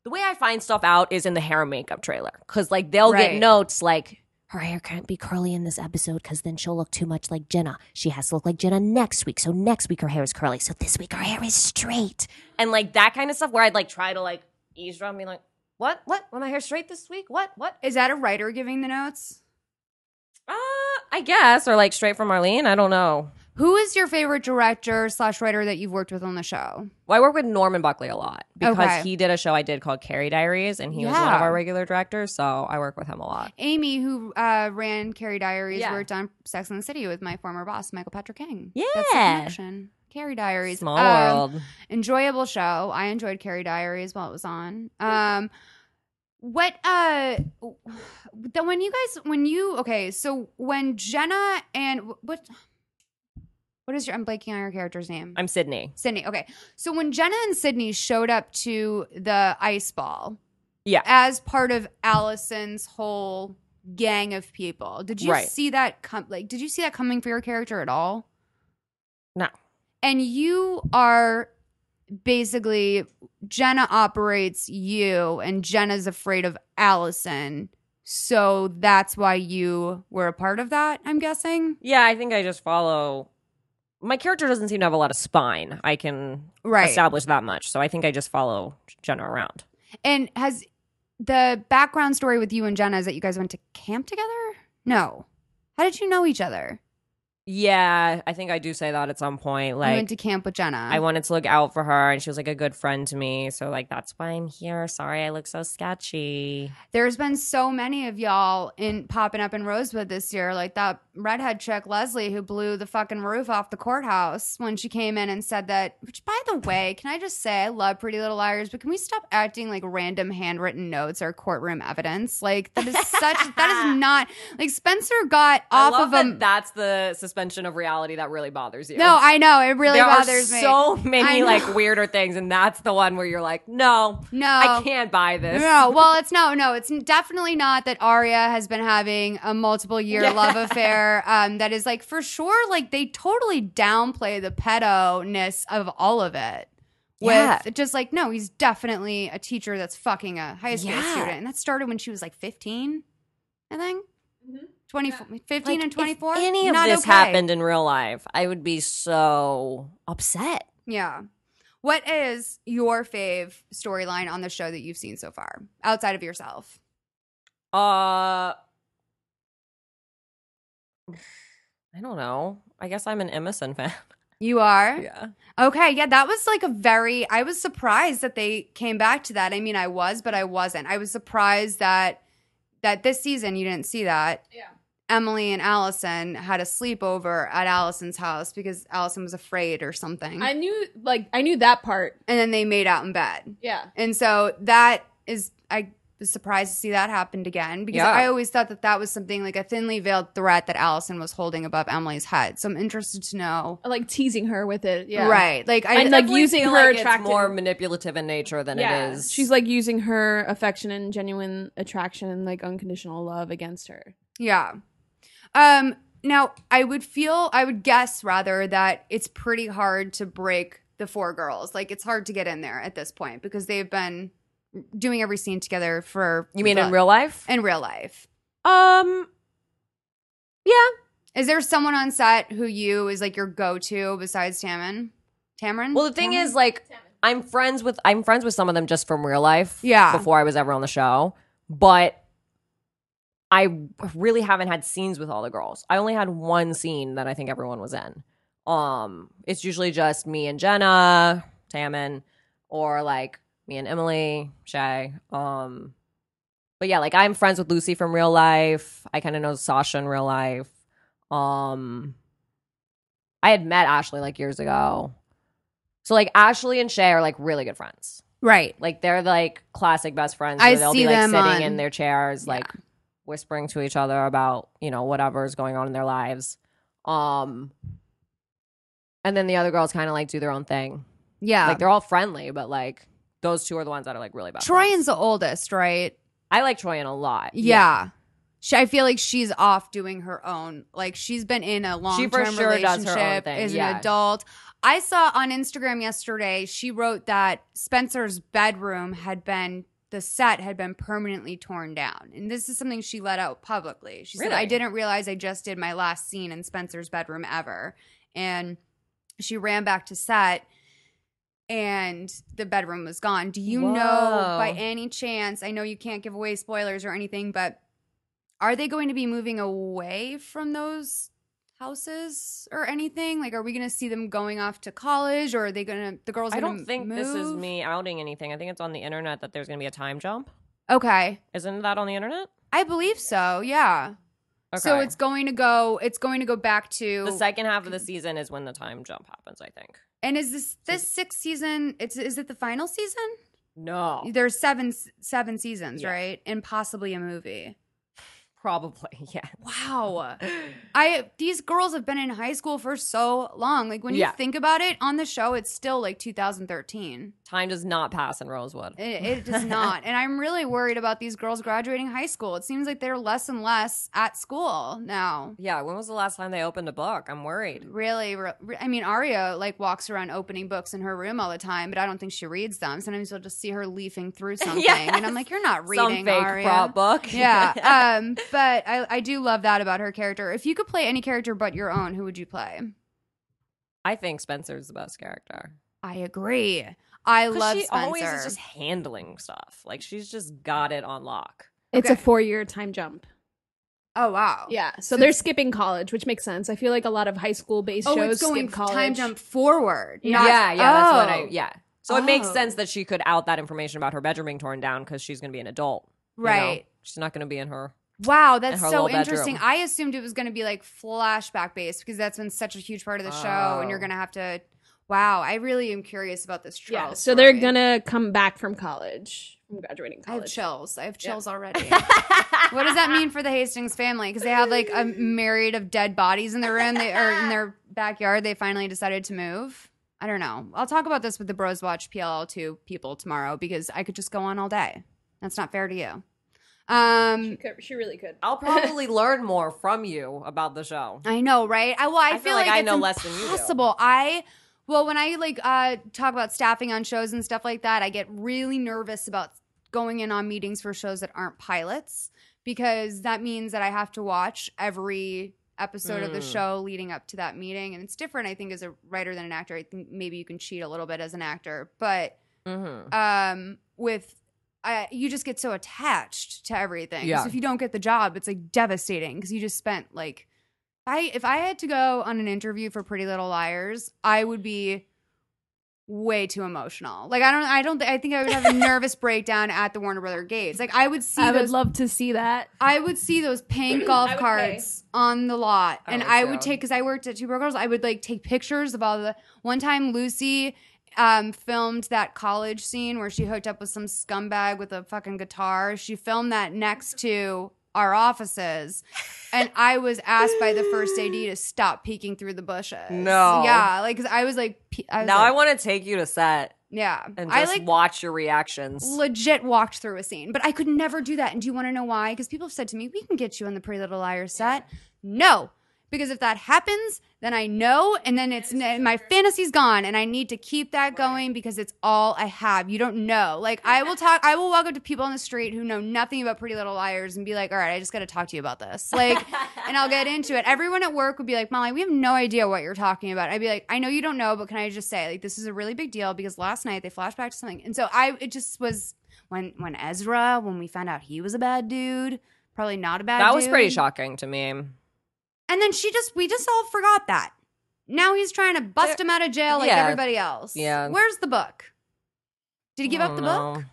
C: The way I find stuff out is in the hair and makeup trailer because like they'll
A: Right.
C: get notes like her hair can't be curly in this episode because then she'll look too much like Jenna. She has to look like Jenna next week. So next week her hair is curly. So this week her hair is straight. And like that kind of stuff where I'd like try to like eavesdrop and be like, what? What? When my hair straight this week? What? What?
A: Is that a writer giving the notes?
C: Uh, I guess. Or like straight from Marlene. I don't know.
A: Who is your favorite director slash writer that you've worked with on the show?
C: Well, I work with Norman Buckley a lot because
A: Okay.
C: he did a show I did called Carrie Diaries, and he was one of our regular directors. So I work with him a lot.
A: Amy, who uh, ran Carrie Diaries,
C: Yeah.
A: worked on Sex and the City with my former boss, Michael Patrick King.
C: Yeah.
A: That's the connection. Carrie Diaries.
C: Small
A: Um,
C: world.
A: enjoyable show. I enjoyed Carrie Diaries while it was on. Um, what uh, the when you guys when you okay, so when Jenna and what what is your I'm blanking on your character's name.
C: I'm Sydney.
A: Sydney. Okay, so when Jenna and Sydney showed up to the ice ball,
C: Yeah.
A: as part of Alison's whole gang of people, did you
C: Right.
A: see that come? Like, did you see that coming for your character at all?
C: No.
A: And you are basically Jenna operates you, and Jenna's afraid of Alison. So that's why you were a part of that, I'm guessing.
C: Yeah, I think I just follow. My character doesn't seem to have a lot of spine. I can
A: Right.
C: establish that much. So I think I just follow Jenna around.
A: And has the background story with you and Jenna is that you guys went to camp together? No. How did you know each other?
C: Yeah, I think I do say that at some point. Like, I
A: went to camp with Jenna.
C: I wanted to look out for her, and she was like a good friend to me. So, like, that's why I'm here. Sorry, I look so sketchy.
A: There's been so many of y'all in popping up in Rosewood this year, like that redhead chick Leslie who blew the fucking roof off the courthouse when she came in and said that. Which, by the way, can I just say I love Pretty Little Liars, but can we stop acting like random handwritten notes are courtroom evidence? Like that is such that is not like Spencer got off of
C: that
A: a.
C: that's the suspension of reality that really bothers you.
A: no, I know it really
C: there
A: bothers
C: are
A: me.
C: so many like weirder things, and that's the one where you're like, no,
A: no,
C: I can't buy this.
A: No, well, it's no, no, it's definitely not that Aria has been having a multiple year
C: Yeah.
A: love affair. Um, that is like for sure, like they totally downplay the pedo ness of all of it. With
C: Yeah.
A: just like, no, he's definitely a teacher that's fucking a high school
C: Yeah.
A: student. And that started when she was like 15, I think. 20, 15
C: Like,
A: and
C: if
A: 24.
C: any of this
A: okay.
C: happened in real life, I would be so upset.
A: Yeah. What is your fave storyline on the show that you've seen so far outside of yourself?
C: Uh, I don't know. I guess I'm an Emison fan.
A: You are?
C: yeah.
A: Okay, yeah, that was like a very I was surprised that they came back to that. I mean, I was, but I wasn't. I was surprised that that this season you didn't see that.
B: Yeah.
A: Emily and Alison had a sleepover at Alison's house because Alison was afraid or something.
B: I knew, like, I knew that part.
A: and then they made out in bed.
B: Yeah.
A: And so that is I was surprised to see that happened again because
C: Yeah.
A: I always thought that that was something like a thinly veiled threat that Alison was holding above Emily's head. So I'm interested to know.
B: like teasing her with it. Yeah.
A: Right. Like I
B: And, like, using her
C: like
B: attractive-
C: it's more manipulative in nature than
B: Yeah.
C: it is.
B: She's like using her affection and genuine attraction and like unconditional love against her.
A: Yeah. Um now I would feel I would guess rather that it's pretty hard to break the four girls. Like it's hard to get in there at this point because they've been doing every scene together for
C: you mean
A: the-
C: in real life?
A: in real life.
C: Um, yeah.
A: Is there someone on set who you is like your go-to besides Tamron? Tamron?
C: Well, the thing
A: Tamron?
C: is, like, I'm friends with I'm friends with some of them just from real life.
A: Yeah.
C: Before I was ever on the show, but I really haven't had scenes with all the girls. I only had one scene that I think everyone was in. Um, it's usually just me and Jenna, Tammin, or like me and Emily, Shay. Um, but yeah, like I'm friends with Lucy from real life. I kind of know Sasha in real life. Um, I had met Ashley like years ago. So like Ashley and Shay are like really good friends.
A: right.
C: Like they're like classic best friends.
A: I
C: they'll
A: see
C: be like
A: them
C: sitting
A: on-
C: in their chairs, like whispering to each other about you know whatever is going on in their lives. Um, and then the other girls kind of like do their own thing.
A: Yeah.
C: Like they're all friendly, but like those two are the ones that are like really best. Troian's
A: the oldest, right?
C: I like Troian a lot.
A: Yeah. She, I feel like she's off doing her own. Like she's been in a long term
C: sure does her own
A: relationship
C: thing,
A: as
C: yeah.
A: an adult. I saw on Instagram yesterday. She wrote that Spencer's bedroom had been the set had been permanently torn down, and this is something she let out publicly. She said, "I didn't realize I just did my last scene in Spencer's bedroom ever," and she ran back to set. And the bedroom was gone. Do you know by any chance? I know you can't give away spoilers or anything, but are they going to be moving away from those houses or anything? Like, are we going to see them going off to college, or are they going to the girls?
C: I don't think this is me outing anything. I think it's on the internet that there's going to be a time jump.
A: Okay,
C: Isn't that on the internet?
A: I believe so. Yeah.
C: Okay.
A: So it's going to go. It's going to go back to
C: the second half of the season is when the time jump happens. I think.
A: And is this this sixth season? It's is it the final season?
C: No,
A: There's seven seven seasons,
C: Yeah.
A: right? And possibly a movie.
C: Probably yeah.
A: Wow. I these girls have been in high school for so long. Like when you
C: Yeah.
A: think about it on the show, it's still like 2013.
C: Time does not pass in Rosewood.
A: It, it does not. And I'm really worried about these girls graduating high school. It seems like they're less and less at school now.
C: Yeah, when was the last time they opened a book? I'm worried.
A: Really, re- re- I mean, Aria like walks around opening books in her room all the time, but I don't think she reads them. Sometimes you'll just see her leafing through something, and I'm like, "You're not reading,
C: Some fake
A: Aria."
C: prop book.
A: yeah. Um, but I, I do love that about her character. If you could play any character but your own, who would you play?
C: I think Spencer's the best character.
A: I agree. I love
C: she
A: Spencer.
C: always is just handling stuff. Like she's just got it on lock.
B: It's
A: Okay.
B: a four year time jump.
A: oh wow.
B: Yeah. So,
A: So
B: they're skipping college, which makes sense. I feel like a lot of high school based
A: Oh,
B: shows
A: it's going
B: skip college.
A: time jump forward.
B: Yeah.
A: not-
C: yeah, yeah, that's what I
A: Oh.
C: yeah. So it makes
A: Oh.
C: sense that she could out that information about her bedroom being torn down because she's going to be an adult. you know?
A: Right.
C: She's not going to be in her.
A: Wow, that's
C: her
A: so interesting.
C: bedroom.
A: I assumed it was going to be like flashback based because that's been such a huge part of the show, and you're
C: Oh.
A: going to have to. Wow, I really am curious about this
B: Yeah.
A: Charles.
B: So they're gonna come back from college, from graduating college.
A: I have chills. I have
B: Yeah.
A: chills already. what does that mean for the Hastings family? Because they have like a myriad of dead bodies in their room, they, or in their backyard. They finally decided to move. I don't know. I'll talk about this with the Bros Watch PLL two people tomorrow because I could just go on all day. That's not fair to you. Um,
B: She, could, she really could.
C: I'll probably learn more from you about the show.
A: I know, right? I well, I,
C: feel
A: feel,
C: like
A: like,
C: I
A: it's
C: know less than you do.
A: impossible. I well, when I like uh talk about staffing on shows and stuff like that, I get really nervous about going in on meetings for shows that aren't pilots because that means that I have to watch every episode of the
C: Mm.
A: show leading up to that meeting and it's different I think as a writer than an actor. I think maybe you can cheat a little bit as an actor, but
C: Mm-hmm.
A: um with uh, you just get so attached to everything.
C: Yeah.
A: So if you don't get the job, it's like devastating because you just spent like I if I had to go on an interview for Pretty Little Liars, I would be way too emotional. Like I don't I don't I think I would have a nervous breakdown at the Warner Brother gates. Like I would see
B: I would love to see that.
A: I would see those pink golf
B: I would
A: carts on the lot,
C: I
A: and
C: would
A: I would take because I worked at Two Broke Girls. I would like take pictures of all the. One time, Lucy um, filmed that college scene where she hooked up with some scumbag with a fucking guitar. She filmed that next to our offices, and I was asked by the first AD to stop peeking through the bushes.
C: No.
A: yeah, like 'cause I was like, I was
C: now I want to take you to set
A: yeah,
C: and
A: I
C: just
A: like
C: watch your reactions.
A: legit walked through a scene, but I could never do that. And do you want to know why? Because people have said to me, "We can get you on the Pretty Little Liars set." No, because if that happens, then I know, and then it's my fantasy's gone, and I need to keep that going because it's all I have. You don't know. Like I will talk, I will walk up to people on the street who know nothing about Pretty Little Liars and be like, "All right, I just got to talk to you about this." Like, and I'll get into it. Everyone at work would be like, "Molly, we have no idea what you're talking about." I'd be like, "I know you don't know, but can I just say, like, this is a really big deal because last night they flashed back to something." And so I, it just was when when Ezra, when we found out he was a bad dude, probably not a bad.
C: that was pretty shocking to me.
A: And then she just, we just all forgot that. Now he's trying to bust him out of jail like
C: yeah.
A: everybody else.
C: Yeah.
A: Where's the book? Did he give up oh, the
C: don't
A: book?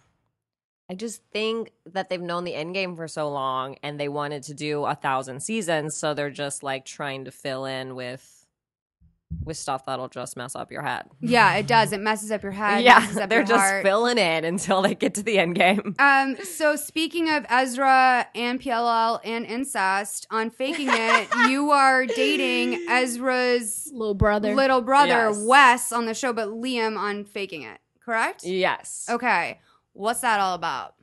C: I just think that they've known the end game for so long and they wanted to do a thousand seasons, so they're just like trying to fill in with with stuff that'll just mess up your head.
A: Yeah, it does. It messes up your head.
C: yeah,
A: messes up
C: they're
A: your
C: just
A: heart.
C: filling in until they get to the end game.
A: Um, so speaking of Ezra and PLL and incest, on faking it, you are dating Ezra's
B: Little brother.
A: little brother
C: Yes.
A: Wes on the show, but Liam on faking it. Correct?
C: Yes.
A: Okay. What's that all about?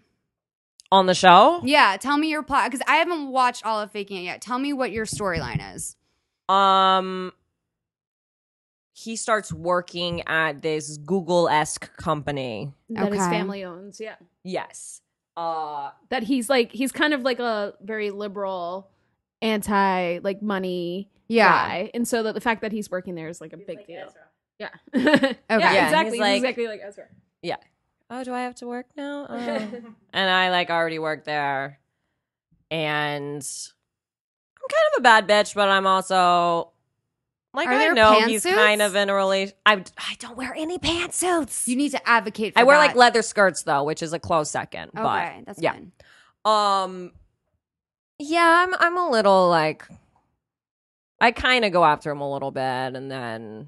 C: On the show,
A: Yeah, tell me your plot because I haven't watched all of faking it yet. Tell me what your storyline is.
C: um he starts working at this Google-esque company.
B: that his family owns. Yeah.
C: Yes. Uh
B: That he's like he's kind of like a very liberal, anti like money
A: Yeah.
B: guy, and so that the fact that he's working there is like a big deal. Yeah. yeah,
C: Yeah,
B: exactly.
C: he's
B: He's
C: like-
B: exactly like Ezra.
C: Yeah. Oh, do I have to work now? Oh. and I like already work there. And I'm kind of a bad bitch, but I'm also like
A: Are
C: I know he's kind of in a relation. I I don't wear any pantsuits.
A: You need to advocate for
C: I wear
A: that.
C: like leather skirts though, which is a close second.
A: Okay, that's
C: yeah.
A: fine.
C: Um yeah, I'm I'm a little like I kind of go after him a little bit and then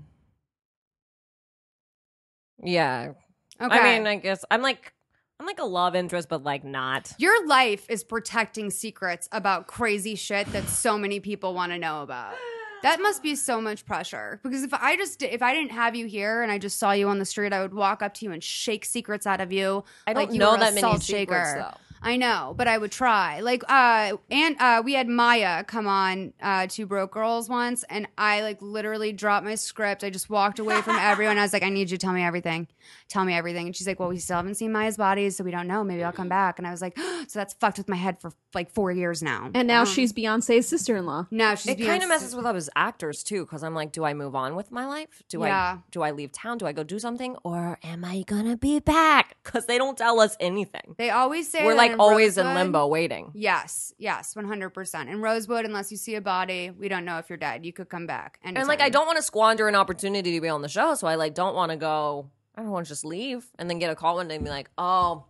C: yeah,
A: Okay.
C: I mean, I guess I'm like I'm like a love interest, but like not.
A: your life is protecting secrets about crazy shit that so many people want to know about. That must be so much pressure because if I just if I didn't have you here and I just saw you on the street, I would walk up to you and shake secrets out of you.
C: I don't
A: like you
C: know that many
A: salt
C: secrets
A: shaker.
C: though.
A: I know, but I would try. Like, uh, and uh, we had Maya come on uh, Two Broke Girls once, and I like literally dropped my script. I just walked away from everyone. I was like, I need you to tell me everything. Tell me everything. And she's like, Well, we still haven't seen Maya's body, so we don't know. Maybe I'll come back. And I was like, So that's fucked with my head for like four years now.
B: And now
A: Um,
B: she's Beyonce's sister-in-law.
A: now she's
C: It kind of messes with us actors too, because I'm like, do I move on with my life? Do
A: Yeah.
C: I do I leave town? Do I go do something, or am I gonna be back? Because they don't tell us anything.
A: They always say
C: We're
A: that
C: like always in limbo, waiting.
A: Yes, yes, one hundred percent. In Rosewood, unless you see a body, we don't know if you're dead. You could come back.
C: And like, I don't want to squander an opportunity to be on the show, so I like don't want to go. I don't want to just leave and then get a call one day and be like, "Oh,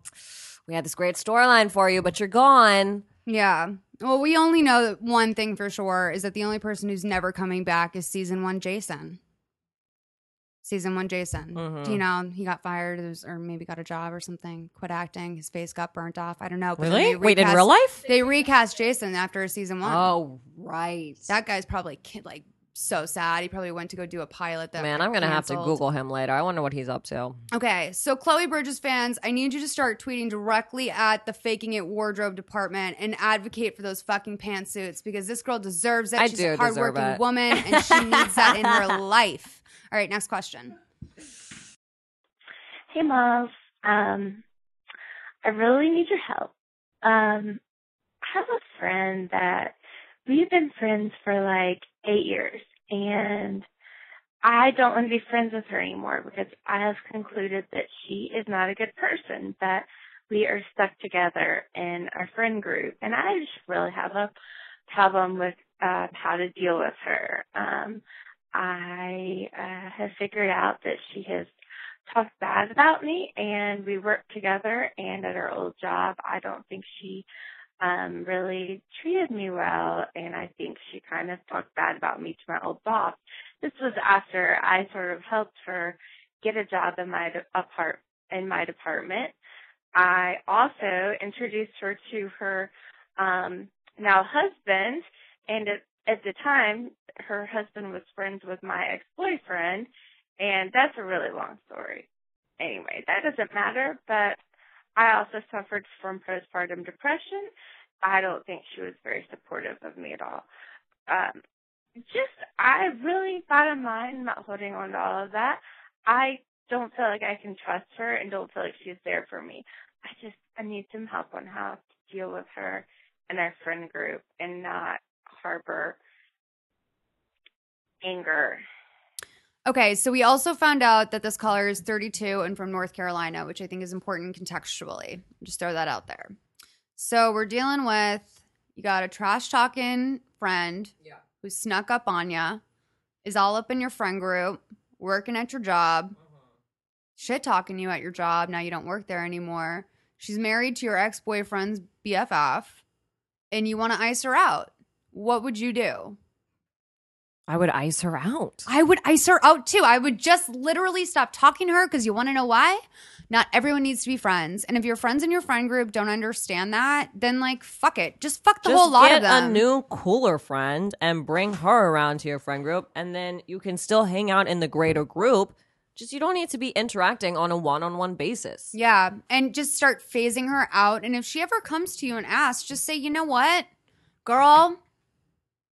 C: we had this great storyline for you, but you're gone."
A: Yeah. Well, we only know one thing for sure is that the only person who's never coming back is season one Jason. Season one Jason. Do you mm-hmm. know he got fired or was- or maybe got a job or something? Quit acting. His face got burnt off. I don't know. but
C: Really?
A: they
C: Wait, in real life?
A: They recast Jason after season one.
C: Oh, right.
A: That guy's probably ki- like so sad. He probably went to go do a pilot. That
C: Man, I'm gonna have to. Google him later. I wonder what he's up to.
A: Okay, so Chloe Bridges fans, I need you to start tweeting directly at the Faking It wardrobe department and advocate for those fucking pantsuits because this girl deserves it.
C: I
A: She's
C: do
A: a hardworking woman and she needs that in her life. All right, next question.
E: Hey, Miles. Um, I really need your help. Um, I have a friend that we've been friends for like eight years, and I don't want to be friends with her anymore because I have concluded that she is not a good person. That we are stuck together in our friend group, and I just really have a problem with uh, how to deal with her. Um, I uh, have figured out that she has talked bad about me and we worked together and at our old job I don't think she um really treated me well and I think she kind of talked bad about me to my old boss. This was after I sort of helped her get a job in my apart in my department. I also introduced her to her um, now husband, and at, at the time, her husband was friends with my ex-boyfriend, and that's a really long story. Anyway, that doesn't matter, but I also suffered from postpartum depression. I don't think she was very supportive of me at all. Um, just, I really bottom line, not holding on to all of that. I don't feel like I can trust her and don't feel like she's there for me. I just, I need some help on how to deal with her and our friend group and not harbor anger.
A: Okay, so we also found out that this caller is 32 and from North Carolina, which I think is important contextually. Just throw that out there. So we're dealing with you got a trash talking friend
C: Yeah.
A: who snuck up on you, is all up in your friend group, working at your job, mm-hmm. shit talking you at your job. Now you don't work there anymore. She's married to your ex boyfriend's BFF, and you want to ice her out. What would you do?
C: I would ice her out.
A: I would ice her out too. I would just literally stop talking to her because you want to know why? Not everyone needs to be friends. And if your friends in your friend group don't understand that, then like fuck it. Just fuck the
C: Just
A: whole lot of them.
C: a new cooler friend and bring her around to your friend group, and then you can still hang out in the greater group. Just you don't need to be interacting on a one-on-one basis.
A: yeah. And just start phasing her out. And if she ever comes to you and asks, just say, you know what? Girl,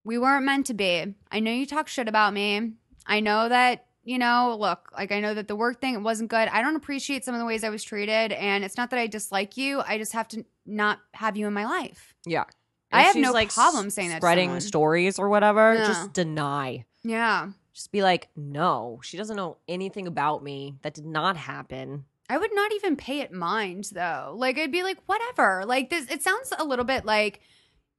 A: we weren't meant to be. I know you talk shit about me. I know that, you know, look, like I know that the work thing it wasn't good. I don't appreciate some of the ways I was treated. And it's not that I dislike you. I just have to not have you in my life.
C: Yeah.
A: I have no
C: like,
A: problem saying that
C: Spreading stories or whatever,
A: No.
C: just deny.
A: Yeah.
C: Just be like, no, she doesn't know anything about me. That did not happen.
A: I would not even pay it mind though. Like I'd be like, whatever. Like this it sounds a little bit like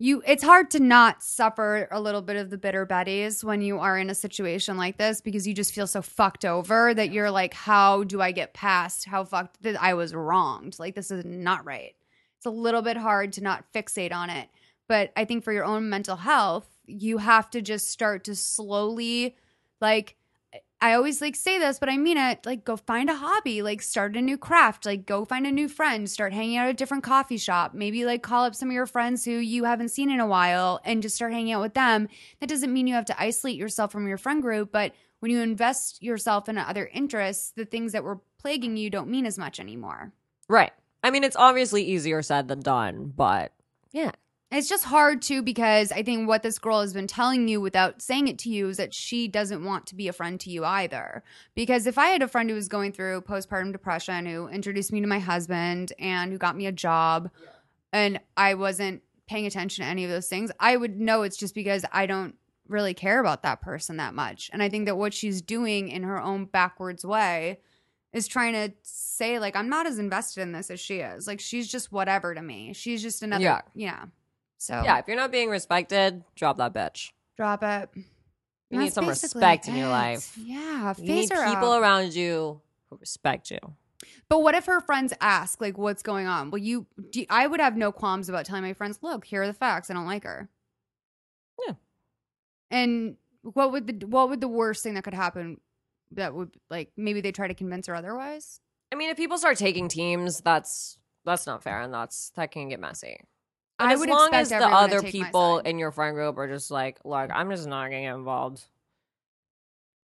A: you it's hard to not suffer a little bit of the bitter betties when you are in a situation like this because you just feel so fucked over that you're like, how do I get past how fucked that I was wronged? Like this is not right. It's a little bit hard to not fixate on it. But I think for your own mental health, you have to just start to slowly like I always like say this, but I mean it. Like, go find a hobby, like start a new craft, like go find a new friend, start hanging out at a different coffee shop. Maybe like call up some of your friends who you haven't seen in a while and just start hanging out with them. That doesn't mean you have to isolate yourself from your friend group, but when you invest yourself in other interests, the things that were plaguing you don't mean as much anymore.
C: Right. I mean, it's obviously easier said than done, but yeah.
A: It's just hard too because I think what this girl has been telling you without saying it to you is that she doesn't want to be a friend to you either. Because if I had a friend who was going through postpartum depression, who introduced me to my husband and who got me a job, and I wasn't paying attention to any of those things, I would know it's just because I don't really care about that person that much. And I think that what she's doing in her own backwards way is trying to say like I'm not as invested in this as she is. Like she's just whatever to me. She's just another
C: Yeah.
A: yeah. So
C: Yeah, if you're not being respected, drop that bitch.
A: drop it.
C: You
A: And
C: need some respect in your life.
A: Yeah,
C: You need people around you who respect you.
A: But what if her friends ask, like, what's going on? Well, you, do, I would have no qualms about telling my friends, look, here are the facts. I don't like her.
C: Yeah.
A: And what would the what would the worst thing that could happen? That would like maybe they try to convince her otherwise.
C: I mean, if people start taking teams, that's that's not fair, and that's that can get messy. But
A: I
C: as
A: would
C: long
A: expect
C: as the other people in your friend group are just like, look, mm. I'm just not gonna get involved.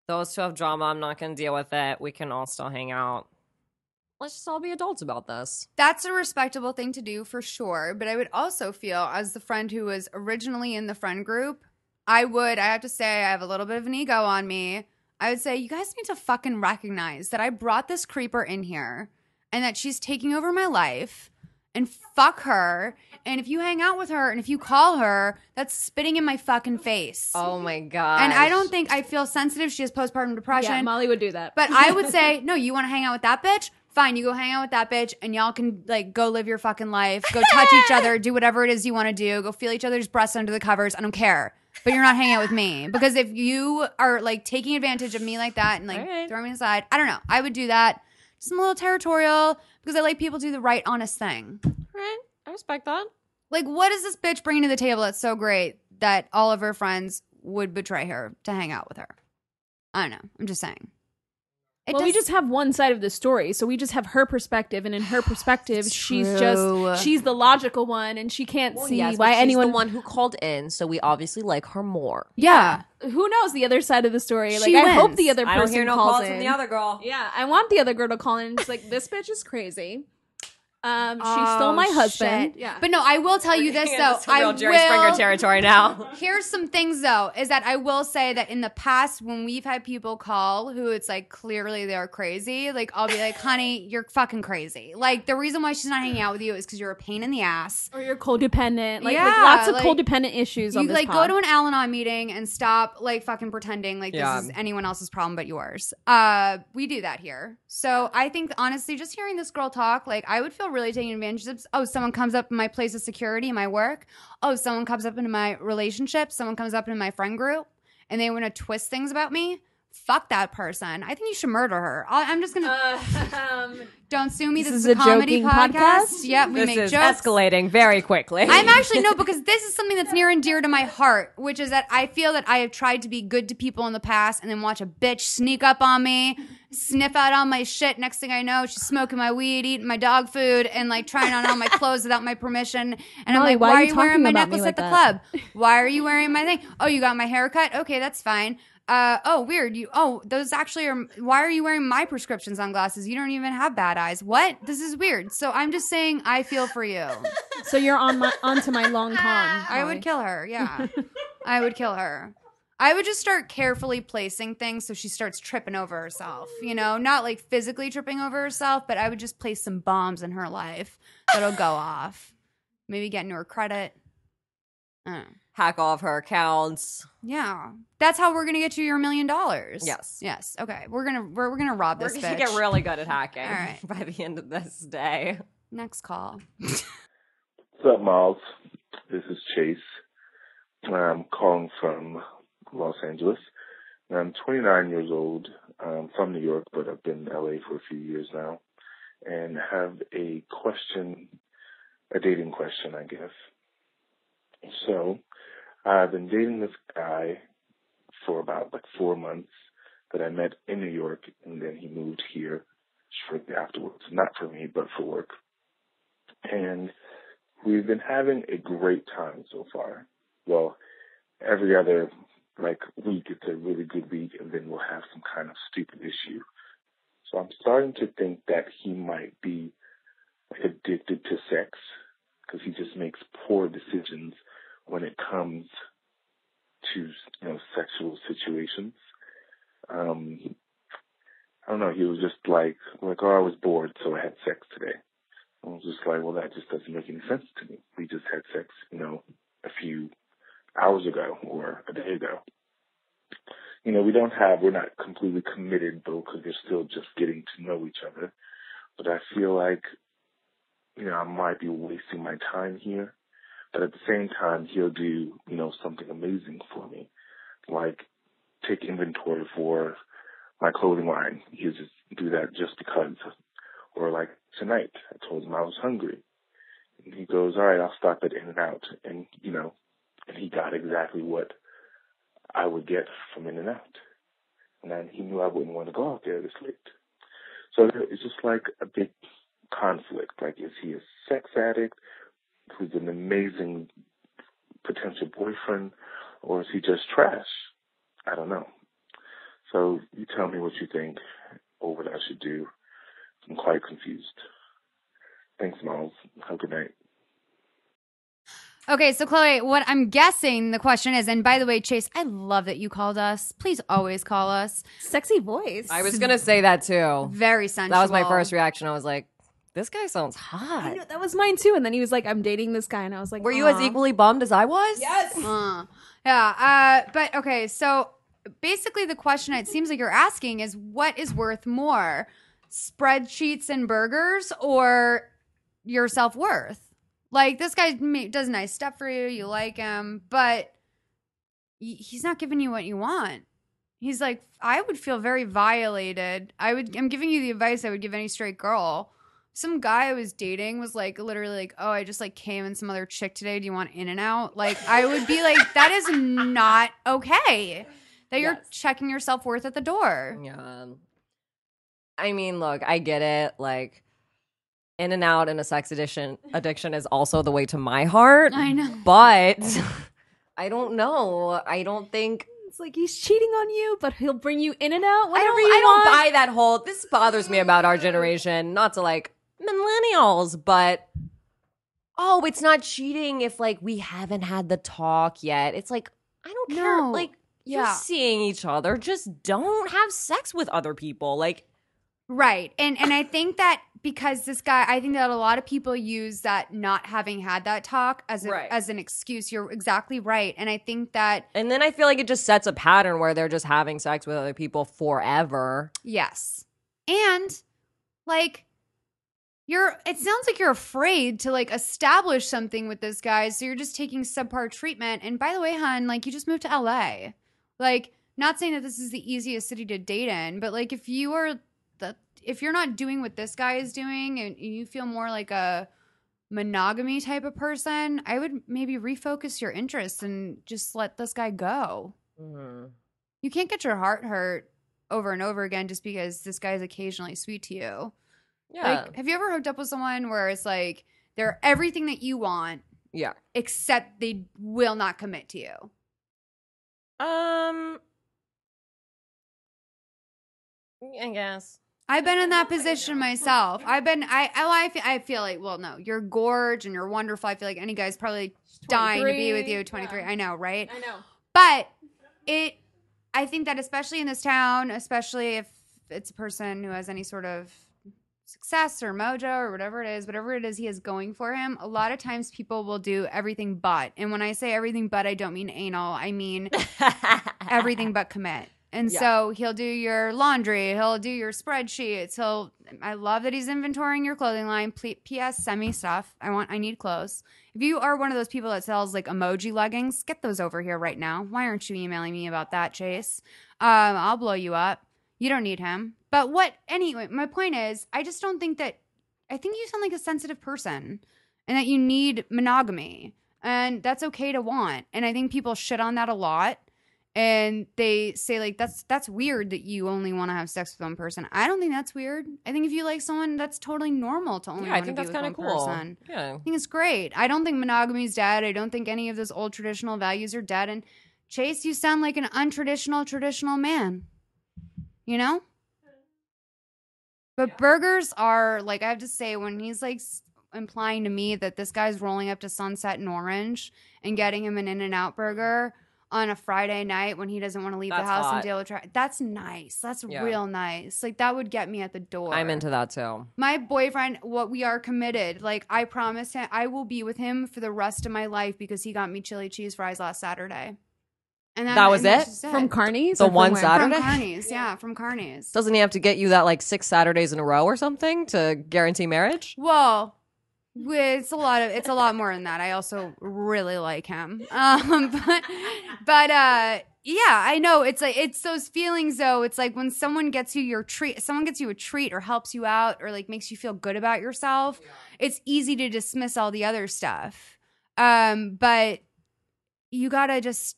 C: Those two have drama. I'm not gonna deal with it. We can all still hang out. Let's just all be adults about this.
A: That's a respectable thing to do for sure. But I would also feel, as the friend who was originally in the friend group, I would, I have to say, I have a little bit of an ego on me. I would say, you guys need to fucking recognize that I brought this creeper in here and that she's taking over my life and fuck her. And if you hang out with her and if you call her, that's spitting in my fucking face.
C: Oh my god!
A: and I don't think I feel sensitive. She has postpartum depression.
B: Yeah, Molly would do that.
A: But I would say, no, you want to hang out with that bitch? Fine, you go hang out with that bitch and y'all can like go live your fucking life, go touch each other, do whatever it is you want to do, go feel each other's breasts under the covers. I don't care. But you're not hanging out with me. Because if you are like taking advantage of me like that and like
C: All right.
A: throwing me aside, I don't know. I would do that. Just I'm a little territorial because I like people to do the right, honest thing.
C: Right? I respect that.
A: Like, what is this bitch bringing to the table that's so great that all of her friends would betray her to hang out with her? I don't know. I'm just saying. It
B: well, we just have one side of the story, so we just have her perspective, and in her perspective, she's just she's the logical one, and she can't
C: Well,
B: see
C: yes,
B: why
C: she's
B: anyone.
C: the one who called in, so we obviously like her more.
A: yeah.
B: Who knows the other side of the story? Like,
A: She
B: I hope the other
C: I
B: person
C: don't hear no
B: calls
C: calls
B: in.
C: from the other girl.
B: Yeah, I want the other girl to call in. and It's like this bitch is crazy. Um, she
A: Oh,
B: stole my husband.
A: shit.
B: Yeah,
A: But no, I will tell you this
C: Yeah,
A: though.
C: this is real
A: I
C: Jerry Springer
A: will.
C: territory now.
A: Here's some things though, is that I will say that in the past when we've had people call who it's like clearly they're crazy, like I'll be like, honey, you're fucking crazy. Like the reason why she's not hanging out with you is because you're a pain in the ass.
B: or you're codependent. Like,
A: Yeah,
B: like lots of
A: like,
B: codependent issues on
A: You like
B: pod.
A: go to an Al-Anon meeting and stop like fucking pretending like
C: Yeah.
A: this is anyone else's problem but yours. Uh, we do that here. So I think honestly, just hearing this girl talk, like I would feel really taking advantage of. Oh, someone comes up in my place of security, my work. Oh, someone comes up into my relationship. Someone comes up in my friend group, and they want to twist things about me. Fuck that person. I think you should murder her. I- I'm just gonna
B: um,
A: don't sue me.
B: this
A: This,
B: is
A: is,
B: a
A: a comedy podcast.
B: podcast?
A: Yeah, we
C: this
A: make
C: is
A: jokes.
C: escalating very quickly.
A: I'm actually no, because this is something that's near and dear to my heart, which is that I feel that I have tried to be good to people in the past and then watch a bitch sneak up on me, sniff out all my shit. Next thing I know, she's smoking my weed, eating my dog food, and like trying on all my clothes without my permission. And I'm like,
B: why
A: why,
B: are
A: are
B: you
A: you wearing my necklace
B: like
A: at the
B: that?"
A: club? Why are you wearing my thing? Oh, you got my haircut? Okay, that's fine. Uh, oh, weird. You oh, those actually are. Why are you wearing my prescription sunglasses? You don't even have bad eyes. What? This is weird. So I'm just saying, I feel for you.
B: so you're on my onto my long con.
A: I would kill her. Yeah. I would kill her. I would just start carefully placing things so she starts tripping over herself. You know, not like physically tripping over herself, but I would just place some bombs in her life that'll go off. Maybe get into her credit. I don't know.
C: Hack off her accounts.
A: Yeah, that's how we're gonna get you your million dollars.
C: Yes.
A: yes. Okay, we're gonna we're, we're gonna rob this.
C: We're gonna
A: bitch.
C: get really good at hacking
A: All right.
C: by the end of this day.
A: Next call.
F: What's up, Miles? This is Chase. I'm calling from Los Angeles. I'm 29 years old. I'm from New York, but I've been in LA for a few years now, and have a question, a dating question, I guess. So, I've been dating this guy for about like four months that I met in New York, and then he moved here shortly afterwards. Not for me, but for work. And we've been having a great time so far. Well, every other like week it's a really good week and then we'll have some kind of stupid issue. So I'm starting to think that he might be addicted to sex because he just makes poor decisions when it comes to you know sexual situations. Um, I don't know. He was just like like oh I was bored so I had sex today. I was just like, well, that just doesn't make any sense to me. We just had sex, you know, a few hours ago or a day ago. You know, we don't have, we're not completely committed though, because we're still just getting to know each other. But I feel like, you know, I might be wasting my time here. But at the same time, he'll do, you know, something amazing for me. Like take inventory for my clothing line. He'll just do that just because or like tonight, I told him I was hungry. And he goes, all right, I'll stop at In-N-Out. And, you know, and he got exactly what I would get from In-N-Out. And then he knew I wouldn't want to go out there this late. So it's just like a big conflict. Like, is he a sex addict who's an amazing potential boyfriend, or is he just trash? I don't know. So you tell me what you think or what I should do. I'm quite confused. Thanks, Miles. Have a good night.
A: Okay, so Chloe, what I'm guessing the question is, and by the way, Chase, I love that you called us. Please always call us.
B: Sexy voice.
C: I was gonna say that too.
A: Very sensual.
C: That was my first reaction. I was like, this guy sounds
B: I
C: hot.
B: know, that was mine too. And then he was like, "I'm dating this guy," and I was like,
C: Were you as equally bummed as I was?
B: Yes.
A: Uh, yeah, uh, but okay, so basically the question it seems like you're asking is what is worth more, spreadsheets and burgers or your self worth? Like this guy does nice stuff for you, you like him, but he's not giving you what you want. He's like, I would feel very violated. I would. I'm giving you the advice I would give any straight girl. Some guy I was dating was like literally like, oh, I just like came in some other chick today. Do you want in and out? Like I would be like, that is not okay. That you're
C: Yes.
A: checking your self worth at the door.
C: Yeah. I mean, look, I get it. Like, in and out in a sex addiction addiction is also the way to my heart.
A: I know.
C: But I don't know. I don't think
B: It's like he's cheating on you, but he'll bring you in and out
C: I don't,
B: you
C: I don't buy that whole. This bothers me about our mm. generation. Not to like millennials, but oh, it's not cheating if like we haven't had the talk yet. It's like I don't care.
A: No.
C: Like
A: Yeah.
C: you're seeing each other, just don't have sex with other people. Like
A: Right. And and I think that because this guy I think that a lot of people use that not having had that talk as a,
C: Right.
A: as an excuse. You're exactly right. And I think that
C: And then I feel like it just sets a pattern where they're just having sex with other people forever.
A: yes. And like you're it sounds like you're afraid to like establish something with this guy, so you're just taking subpar treatment. And by the way, hun, like you just moved to LA. Like not saying that this is the easiest city to date in, but like if you are the if you're not doing what this guy is doing and you feel more like a monogamy type of person, I would maybe refocus your interests and just let this guy go. Mm-hmm. You can't get your heart hurt over and over again just because this guy is occasionally sweet to you.
C: Yeah.
A: Like, have you ever hooked up with someone where it's like they're everything that you want,
C: yeah.
A: except they will not commit to you?
C: Um I guess.
A: I've been in that position myself. I've been, I, I, I feel, I feel like, well, no, you're gorge and you're wonderful. I feel like any guy's probably dying to be with you. 23. I know, right?
B: I know.
A: But it, I think that especially in this town, especially if it's a person who has any sort of success or mojo or whatever it is, whatever it is he has going for him, a lot of times people will do everything but. And when I say everything but, I don't mean anal. I mean everything but commit. And
C: Yeah.
A: so he'll do your laundry, he'll do your spreadsheets. He'll I love that he's inventorying your clothing line. P- PS send me stuff. I want I need clothes. If you are one of those people that sells like emoji leggings, get those over here right now. Why aren't you emailing me about that, Chase? Um, I'll blow you up. You don't need him. But what anyway, my point is, I just don't think that I think you sound like a sensitive person and that you need monogamy. And that's okay to want. And I think people shit on that a lot. And they say like that's that's weird that you only want to have sex with one person. I don't think that's weird. I think if you like someone, that's totally normal to only
C: Yeah, I think that's kind of cool.
A: person.
C: Yeah.
A: I think it's great. I don't think monogamy's dead. I don't think any of those old traditional values are dead. And Chase, you sound like an untraditional traditional man. You know? But burgers are like I have to say when he's like implying to me that this guy's rolling up to Sunset and Orange and getting him an In-N-Out burger on a Friday night when he doesn't want to leave the
C: That's
A: house and deal with traffic. That's nice. That's
C: Yeah.
A: real nice. Like that would get me at the door.
C: I'm into that too.
A: My boyfriend, what we are committed. Like I promised him, I will be with him for the rest of my life because he got me chili cheese fries last Saturday. And
C: That was
A: and that's
C: it?
B: From Carney's?
C: The
B: or from
C: one? Saturday?
A: From Carney's, yeah, from Carney's.
C: Doesn't he have to get you that like six Saturdays in a row or something to guarantee marriage?
A: Well, it's a lot of it's a lot more than that. I also really like him. Um, but but uh, yeah, I know it's like it's those feelings though. It's like when someone gets you your treat, someone gets you a treat or helps you out or like makes you feel good about yourself. It's easy to dismiss all the other stuff. Um, but you gotta just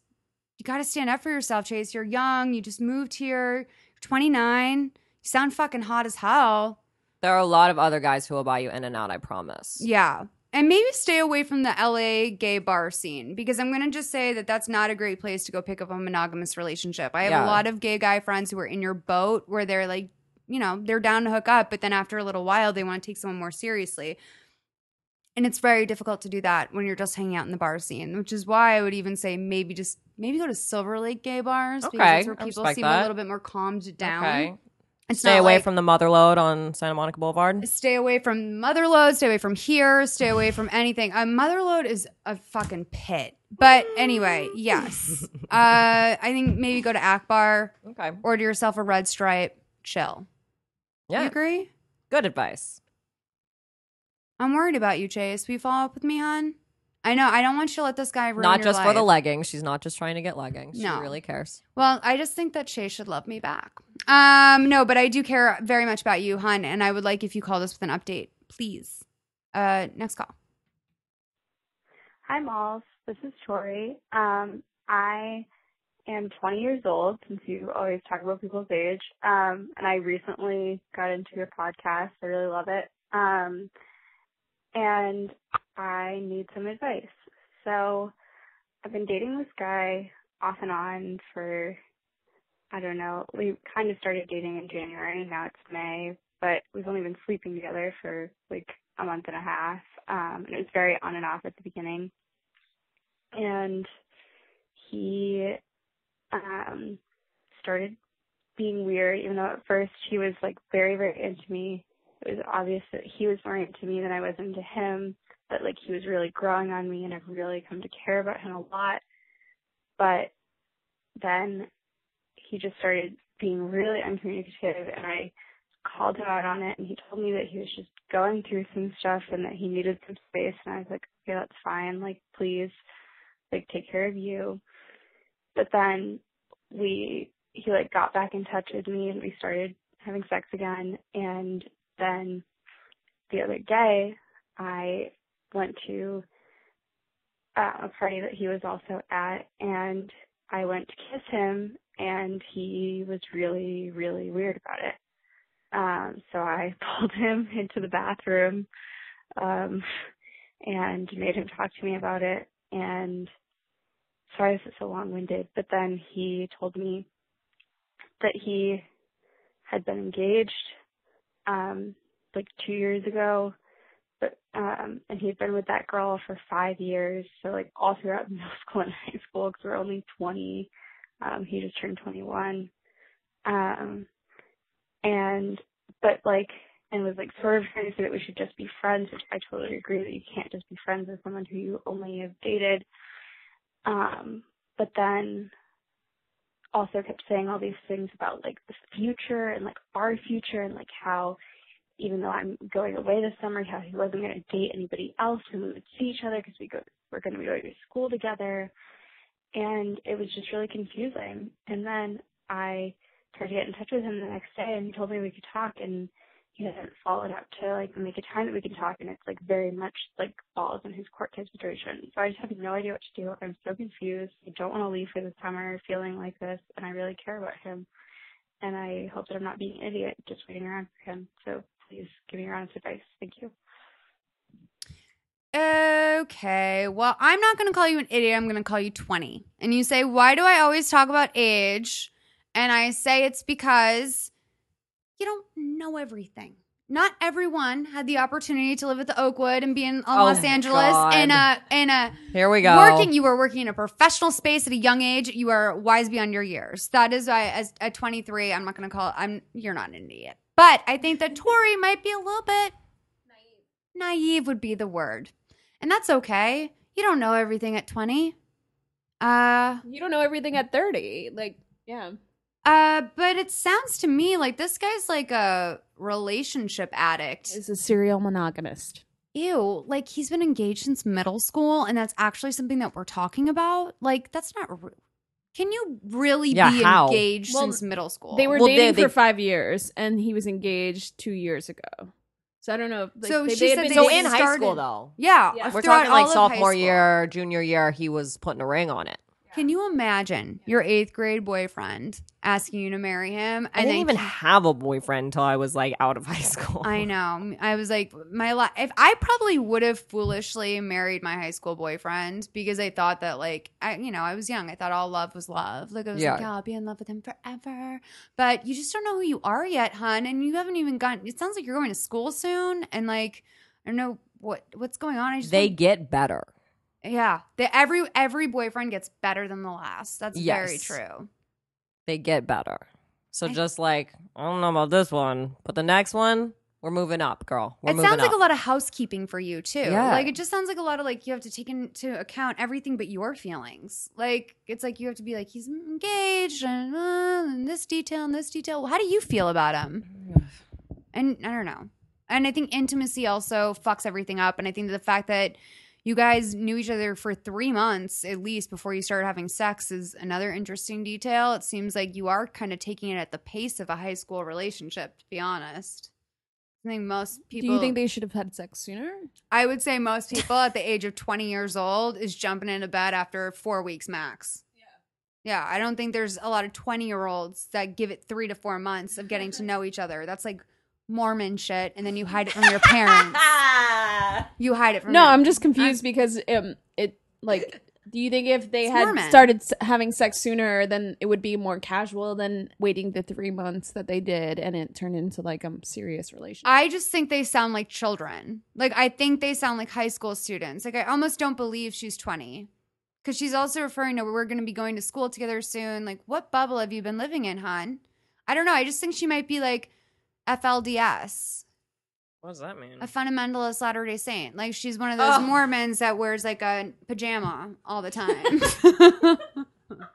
A: you gotta stand up for yourself, Chase. You're young. You just moved here. You're 29. You sound fucking hot as hell.
C: There are a lot of other guys who will buy you In-N-Out, I promise.
A: Yeah. And maybe stay away from the LA gay bar scene because I'm going to just say that that's not a great place to go pick up a monogamous relationship. I have
C: Yeah.
A: a lot of gay guy friends who are in your boat where they're like, you know, they're down to hook up, but then after a little while, they want to take someone more seriously. And it's very difficult to do that when you're just hanging out in the bar scene, which is why I would even say maybe just maybe go to Silver Lake gay bars
C: okay.
A: because that's where
C: I
A: people seem
C: that.
A: a little bit more calmed down.
C: Okay.
A: It's
C: Stay away
A: like-
C: from the Motherlode on Santa Monica Boulevard.
A: Stay away from Motherlode. Stay away from here. Stay away from anything. A Motherlode is a fucking pit. But anyway, yes. Uh, I think maybe go to Akbar,
C: Okay.
A: order yourself a red stripe, chill.
C: Yeah.
A: You agree?
C: Good advice.
A: I'm worried about you, Chase. Will you follow up with me, hon? I know. I don't want you to let this guy ruin
C: Not
A: your
C: just for the
A: life.
C: leggings. She's not just trying to get leggings.
A: No.
C: She really cares.
A: Well, I just think that Chase should love me back. Um, no, but I do care very much about you, hun, and I would like if you called us with an update, please. Uh, next call.
G: Hi, Malls. This is Tori. Um, I am 20 years old, since you always talk about people's age. Um, and I recently got into your podcast. I really love it. Um, and I need some advice. So I've been dating this guy off and on for, I don't know, we kind of started dating in January. Now it's May, but we've only been sleeping together for like a month and a half. Um, and it was very on and off at the beginning. And he um started being weird even though at first he was like very very into me it was obvious that he was more into me than i was into him but like he was really growing on me and i've really come to care about him a lot. But then he just started being really uncommunicative and i called him out on it and he told me that he was just going through some stuff and that he needed some space and i was like okay that's fine. Like please like take care of you. But then we he like got back in touch with me and we started having sex again and then the other day I went to uh, a party that he was also at and I went to kiss him and he was really really weird about it. Um so I pulled him into the bathroom um and made him talk to me about it. And sorry if it's so long winded, but then he told me that he had been engaged um like two years ago but um and he'd been with that girl for five years. So like all throughout middle school and high school because we're only twenty um he just turned twenty one um and but like and was like sort of trying to say that we should just be friends which i totally agree that you can't just be friends with someone who you only have dated. Um, but then also kept saying all these things about like the future and like our future and like how even though I'm going away this summer, how he wasn't going to date anybody else and we would see each other because we go we're going to be going to school together, and it was just really confusing. And then I tried to get in touch with him the next day, and he told me we could talk, and he hasn't followed up to like make a time that we can talk, and it's like very much like balls in his court type situation. So I just have no idea what to do. I'm so confused. I don't want to leave for the summer feeling like this, and I really care about him. And I hope that I'm not being an idiot just waiting around for him. So please give me your honest advice. Thank you.
A: Okay. Well, I'm not going to call you an idiot. I'm going to call you 20. And you say, why do I always talk about age? And I say it's because you don't know everything. Not everyone had the opportunity to live at the Oakwood and be in uh,
C: Oh
A: Los Angeles
C: God.
A: in a in a
C: Here we go.
A: working. You were working in a professional space at a young age. You are wise beyond your years. That is why, as at 23, I'm not going to call. I'm you're not an idiot, but I think that Tori might be a little bit naive. Naive would be the word, and that's okay. You don't know everything at 20. Uh,
B: You don't know everything at 30. Like, yeah.
A: uh, but it sounds to me like this guy's like a relationship addict.
B: Is a serial monogamist.
A: Ew, like he's been engaged since middle school, and that's actually something that we're talking about. Like, that's not. Re- Can you really
C: Yeah,
A: be
C: how?
A: engaged
B: Well,
A: since middle school?
B: They were
C: Well,
B: dating
C: they-
B: for five years, and he was engaged two years ago. So I don't know. If, like,
A: So
B: they,
A: she
B: they had
A: said
B: been
C: So
B: dating-
C: in high school though.
A: yeah,
B: Yeah.
C: We're talking like
A: all of high
C: sophomore year, junior year, he was putting a ring on it.
A: Can you imagine your eighth grade boyfriend asking you to marry him?
C: I didn't even have a boyfriend until I was like out of high school.
A: I know. I was like, my life. if I probably would have foolishly married my high school boyfriend because I thought that, like, I, you know, I was young. I thought all love was love. Like, I was like,
C: Yeah.
A: yeah, I'll be in love with him forever. But you just don't know who you are yet, hun. And you haven't even gotten, it sounds like you're going to school soon. And, like, I don't know what what's going on. I just
C: They get better.
A: Yeah. The, every every boyfriend gets better than the last. That's very true.
C: They get better. So
A: I-
C: just like I don't know about this one, but the next one, we're moving up, girl. We're
A: it
C: moving
A: sounds like
C: up.
A: a lot of housekeeping for you too.
C: Yeah.
A: Like it just sounds like a lot of like you have to take into account everything but your feelings. Like it's like you have to be like he's engaged and, uh, and this detail and this detail. How do you feel about him? And I don't know. And I think intimacy also fucks everything up. And I think the fact that you guys knew each other for three months at least before you started having sex is another interesting detail. It seems like you are kind of taking it at the pace of a high school relationship, to be honest. I think most people.
B: Do you think they should have had sex sooner?
A: I would say most people at the age of 20 years old is jumping into bed after four weeks max. Yeah, Yeah. I don't think there's a lot of 20 year olds that give it three to four months of getting to know each other. That's like Mormon shit, and then you hide it from your parents. You hide it from
B: No,
A: your-
B: I'm just confused because um, it like. Do you think if they
A: It's
B: had
A: Mormon.
B: started s- having sex sooner, then it would be more casual than waiting the three months that they did, and it turned into like a serious relationship?
A: I just think they sound like children. Like I think they sound like high school students. Like I almost don't believe she's 20. Cuz she's also referring to we're going to be going to school together soon. Like what bubble have you been living in, hon? I don't know. I just think she might be like FLDS,
C: What does that mean?
A: a fundamentalist Latter-day Saint. Like she's one of those
C: Oh.
A: Mormons that wears like a pajama all the time.
B: And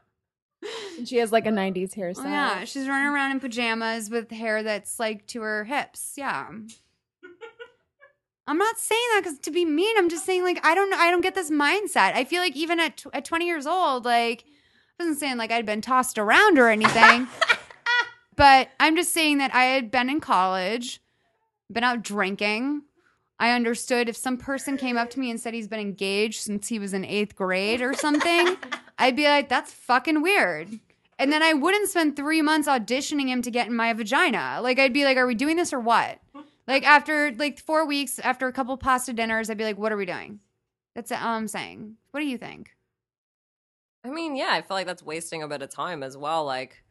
B: she has like a '90s hairstyle.
A: Oh, yeah, she's running around in pajamas with hair that's like to her hips. Yeah. I'm not saying that because to be mean. I'm just saying like I don't I don't get this mindset. I feel like even at tw- at 20 years old, like I wasn't saying like I'd been tossed around or anything, but I'm just saying that I had been in college, been out drinking. I understood if some person came up to me and said he's been engaged since he was in eighth grade or something, I'd be like, that's fucking weird. And then I wouldn't spend three months auditioning him to get in my vagina. Like, I'd be like, are we doing this or what? Like, after like four weeks, after a couple pasta dinners, I'd be like, what are we doing? That's all I'm saying. What do you think?
C: I mean, yeah, I feel like that's wasting a bit of time as well. Like,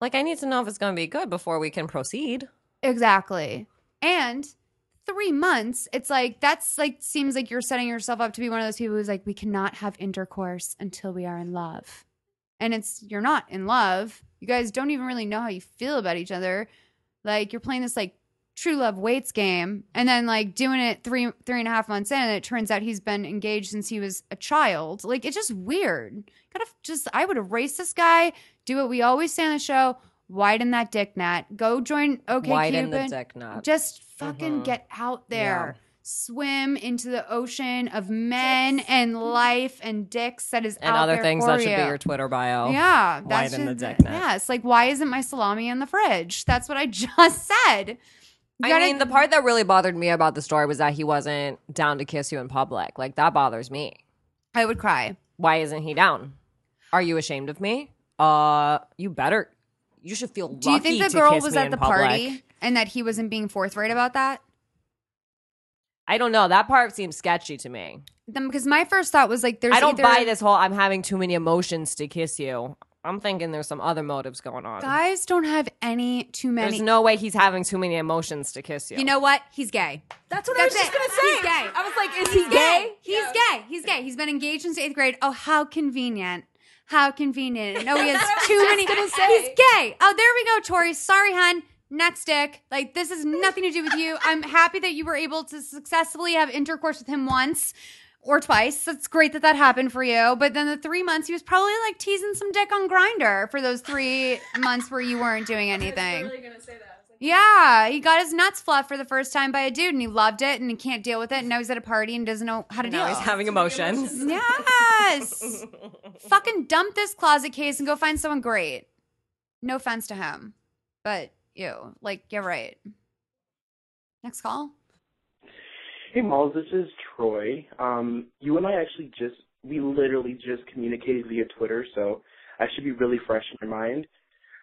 C: like I need to know if it's going to be good before we can proceed.
A: Exactly. And three months, it's like that's like seems like you're setting yourself up to be one of those people who's like, we cannot have intercourse until we are in love. And it's you're not in love. You guys don't even really know how you feel about each other. Like you're playing this like true love waits game and then like doing it three three and a half months in and it turns out he's been engaged since he was a child. Like it's just weird. Gotta just I would erase this guy, do what we always say on the show, widen that dick net. Go join OK
C: Widen the dick nut.
A: Just fucking
C: Mhm.
A: get out there. Swim into the ocean of men and life and dicks that is
C: and
A: out
C: other things that should be your Twitter bio.
A: Yeah, that's
C: Widen the
A: just,
C: dick net.
A: Yes, like why isn't my salami in the fridge? That's what I just said.
C: I
A: gotta-
C: mean, the part that really bothered me about the story was that he wasn't down to kiss you in public. Like that bothers me.
A: I would cry.
C: Why isn't he down? Are you ashamed of me? Uh, you better. You should feel lucky
A: Do you think the girl was at the
C: public.
A: party and that he wasn't being forthright about that?
C: I don't know. That part seems sketchy to me.
A: Then because my first thought was like, there's
C: I don't
A: either-
C: buy this whole I'm having too many emotions to kiss you. I'm thinking there's some other motives going on.
A: Guys don't have any too many.
C: There's no way he's having too many emotions to kiss you.
A: You know what? He's gay.
B: That's what
A: That's
B: I was just
A: it.
B: gonna say.
A: He's gay.
B: I was like, is
A: He's
B: he gay?
A: He's gay. He's gay. He's been engaged since eighth grade. Oh, how convenient. How convenient. No, he has too many.
B: say.
A: He's gay. Oh, there we go, Tori. Sorry, hun. Next dick. Like, this has nothing to do with you. I'm happy that you were able to successfully have intercourse with him once or twice. That's great that that happened for you. But then the three months, he was probably like teasing some dick on Grindr for those three months where you weren't doing anything.
B: gonna say that.
A: Yeah, he got his nuts fluffed for the first time by a dude, and he loved it, and he can't deal with it. And now he's at a party and doesn't know how to deal.
C: now
A: deal.
C: he's having emotions.
A: yes, fucking dump this closet case and go find someone great. No offense to him, but you like you're right. Next call.
H: Hey, Malls, this is Troy. Um, you and I actually just, we literally just communicated via Twitter, so I should be really fresh in your mind.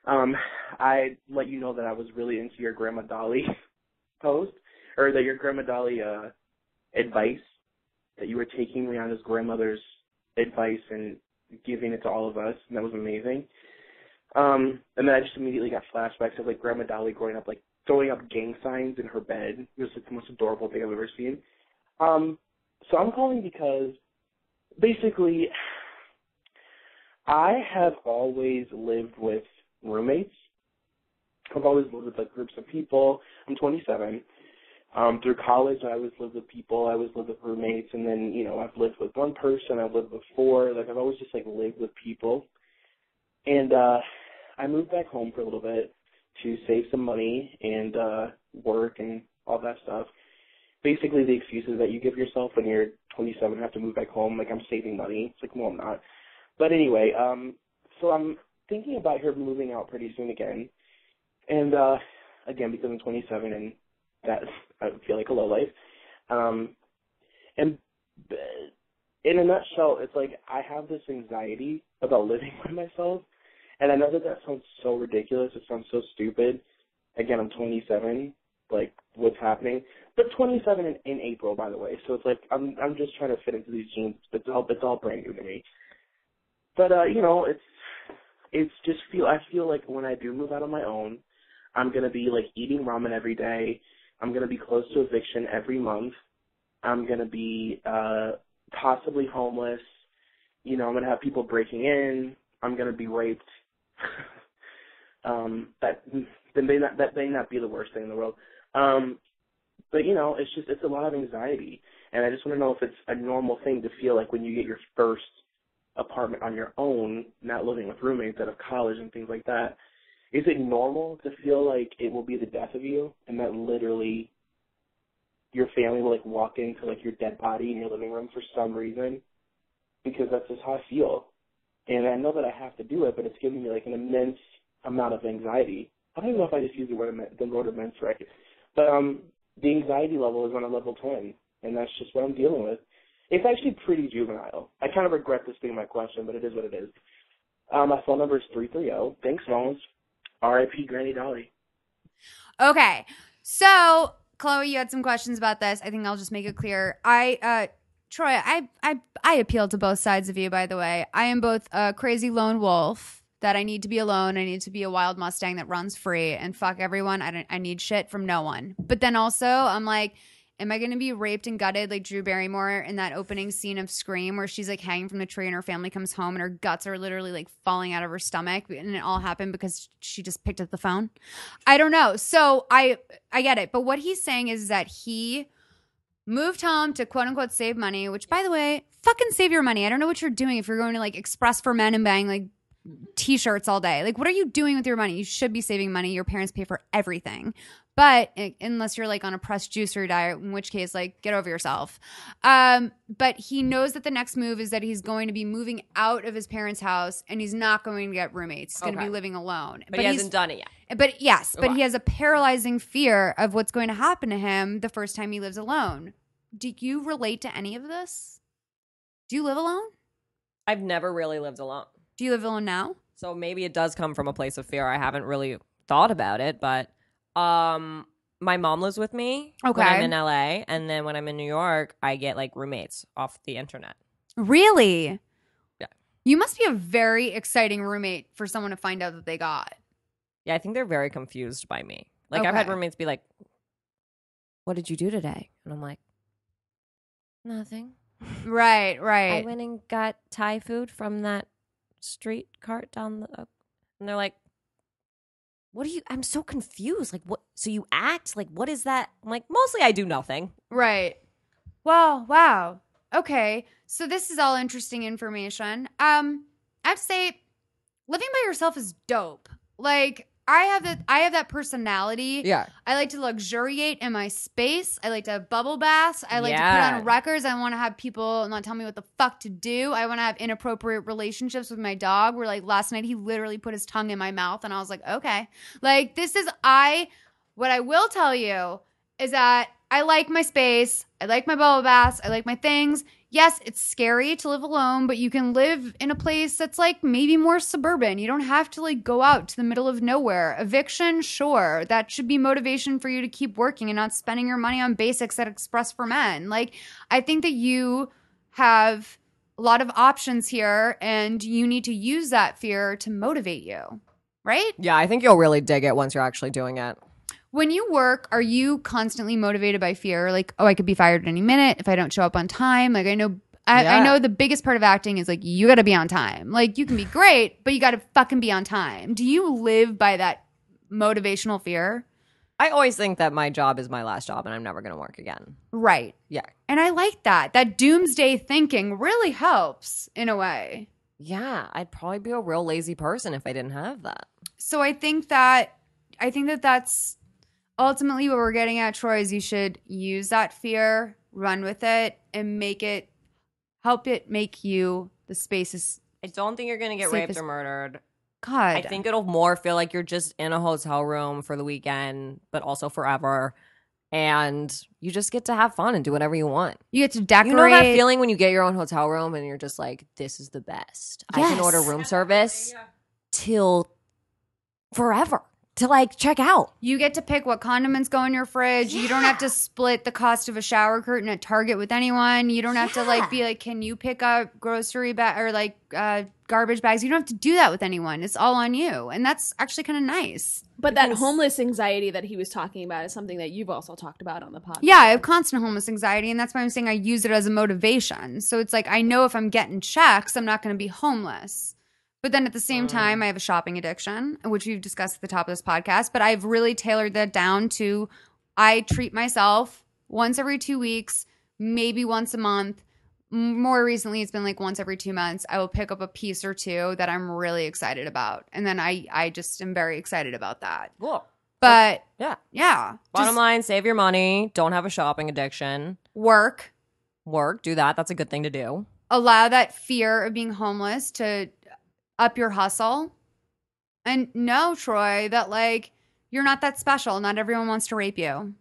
H: Um, I let you know that I was really into your Grandma Dolly post, or that your Grandma Dolly uh, advice, that you were taking Rihanna's grandmother's advice and giving it to all of us, and that was amazing. Um, and then I just immediately got flashbacks of like Grandma Dolly growing up, like throwing up gang signs in her bed. It was like the most adorable thing I've ever seen. Um, so I'm calling because basically I have always lived with roommates. I've always lived with like groups of people. I'm 27. Um, through college, I always lived with people. I always lived with roommates, and then you know I've lived with one person. I've lived with four. Like I've always just like lived with people. And uh, I moved back home for a little bit to save some money and uh, work and all that stuff. Basically, the excuses that you give yourself when you're 27 and have to move back home, like I'm saving money. It's like, no, I'm not. But anyway, um, so I'm thinking about her moving out pretty soon again, and uh, again because I'm 27 and that I feel like a low life. Um, and in a nutshell, it's like I have this anxiety about living by myself, and I know that that sounds so ridiculous. It sounds so stupid. Again, I'm 27. Like, what's happening? But 27 in, in April, by the way. So it's like I'm I'm just trying to fit into these jeans. But it's all it's all brand new to me. But uh, you know, it's it's just feel I feel like when I do move out on my own, I'm gonna be like eating ramen every day. I'm gonna be close to eviction every month. I'm gonna be uh possibly homeless. You know, I'm gonna have people breaking in. I'm gonna be raped. um, that that may not that may not be the worst thing in the world. Um, but you know, it's just it's a lot of anxiety, and I just want to know if it's a normal thing to feel like when you get your first apartment on your own, not living with roommates out of college and things like that. Is it normal to feel like it will be the death of you, and that literally your family will like walk into like your dead body in your living room for some reason? Because that's just how I feel, and I know that I have to do it, but it's giving me like an immense amount of anxiety. I don't even know if I just used the word the word immense right, but um, the anxiety level is on a level ten, and that's just what I'm dealing with. It's actually pretty juvenile. I kind of regret this being my question, but it is what it is. Um, my phone number is three three zero. Thanks, phones. R.I.P. Granny Dolly.
A: Okay. So, Chloe, you had some questions about this. I think I'll just make it clear. I uh Troy, I I I appeal to both sides of you, by the way. I am both a crazy lone wolf that I need to be alone. I need to be a wild Mustang that runs free and fuck everyone. I don't I need shit from no one. But then also I'm like Am I going to be raped and gutted like Drew Barrymore in that opening scene of Scream where she's like hanging from the tree and her family comes home and her guts are literally like falling out of her stomach and it all happened because she just picked up the phone? I don't know. So I I get it. But what he's saying is that he moved home to quote unquote save money, which by the way, fucking save your money. I don't know what you're doing if you're going to like Express for Men and buying like t-shirts all day. Like what are you doing with your money? You should be saving money. Your parents pay for everything. But uh, unless you're like on a pressed juicer diet, in which case like get over yourself. Um but he knows that the next move is that he's going to be moving out of his parents' house and he's not going to get roommates. He's going to
C: Okay.
A: be living alone.
C: But, he hasn't done it yet.
A: but yes, but
C: Okay.
A: he has a paralyzing fear of what's going to happen to him the first time he lives alone. Do you relate to any of this? Do you live alone?
C: I've never really lived alone.
A: Do you live alone now?
C: So maybe it does come from a place of fear. I haven't really thought about it, but um my mom lives with me when
A: Okay.
C: I'm in LA and then when I'm in New York, I get like roommates off the internet.
A: Really?
C: Yeah.
A: You must be a very exciting roommate for someone to find out that they got.
C: Yeah, I think they're very confused by me. Like I've had roommates be like, "What did you do today?" And I'm like, "Nothing.
A: Right, right.
C: I went and got Thai food from that street cart down the." uh," And they're like, "What are you?" I'm so confused. Like, what? So you act like what is that? I'm like, mostly I do nothing.
A: Right. Well, wow. Okay. So this is all interesting information. Um, I'd say living by yourself is dope. Like I have that I have that personality.
C: Yeah.
A: I like to luxuriate in my space. I like to have bubble baths. I like to put on records. I want to have people not tell me what the fuck to do. I want to have inappropriate relationships with my dog. Where like last night he literally put his tongue in my mouth and I was like, okay. Like this is I what I will tell you is that I like my space. I like my bubble baths. I like my things. Yes, it's scary to live alone, but you can live in a place that's like maybe more suburban. You don't have to like go out to the middle of nowhere. Eviction, sure. That should be motivation for you to keep working and not spending your money on basics at Express for Men. Like, I think that you have a lot of options here and you need to use that fear to motivate you, right?
C: Yeah, I think you'll really dig it once you're actually doing it.
A: When you work, are you constantly motivated by fear? Like, oh, I could be fired at any minute if I don't show up on time. Like, I know, I, I know the biggest part of acting is like you got to be on time. Like, you can be great, but you got to fucking be on time. Do you live by that motivational fear?
C: I always think that my job is my last job and I'm never going to work again.
A: Right.
C: Yeah.
A: And I like that. That doomsday thinking really helps in a way.
C: Yeah, I'd probably be a real lazy person if I didn't have that.
A: So I think that I think that that's ultimately what we're getting at, Troy. Is you should use that fear, run with it, and make it help it make you the spaces.
C: I don't think you're going to get
A: Safest-
C: raped or murdered.
A: God,
C: I think it'll more feel like you're just in a hotel room for the weekend, but also forever. and you just get to have fun and do whatever you want.
A: You get to decorate.
C: You know that feeling when you get your own hotel room and you're just like, this is the best. I can order room service till forever to like check out.
A: You get to pick what condiments go in your fridge. You don't have to split the cost of a shower curtain at Target with anyone. You don't have to like be like, can you pick up grocery bag or like uh, garbage bags? You don't have to do that with anyone. It's all on you, and that's actually kind of nice.
B: But that homeless anxiety that he was talking about is something that you've also talked about on the podcast.
A: Yeah, I have constant homeless anxiety, and that's why I'm saying I use it as a motivation. So it's like I know if I'm getting checks, I'm not going to be homeless. But then at the same time, I have a shopping addiction, which we've discussed at the top of this podcast. But I've really tailored that down to I treat myself once every two weeks, maybe once a month. More recently, it's been like once every two months. I will pick up a piece or two that I'm really excited about, and then I I just am very excited about that.
C: Cool.
A: But
C: Yeah.
A: yeah,
C: Bottom
A: just
C: line, save your money. Don't have a shopping addiction.
A: work.
C: Work, do that. That's a good thing to do.
A: allow that fear of being homeless to up your hustle. And know troy that like you're not that special. Not everyone wants to rape you.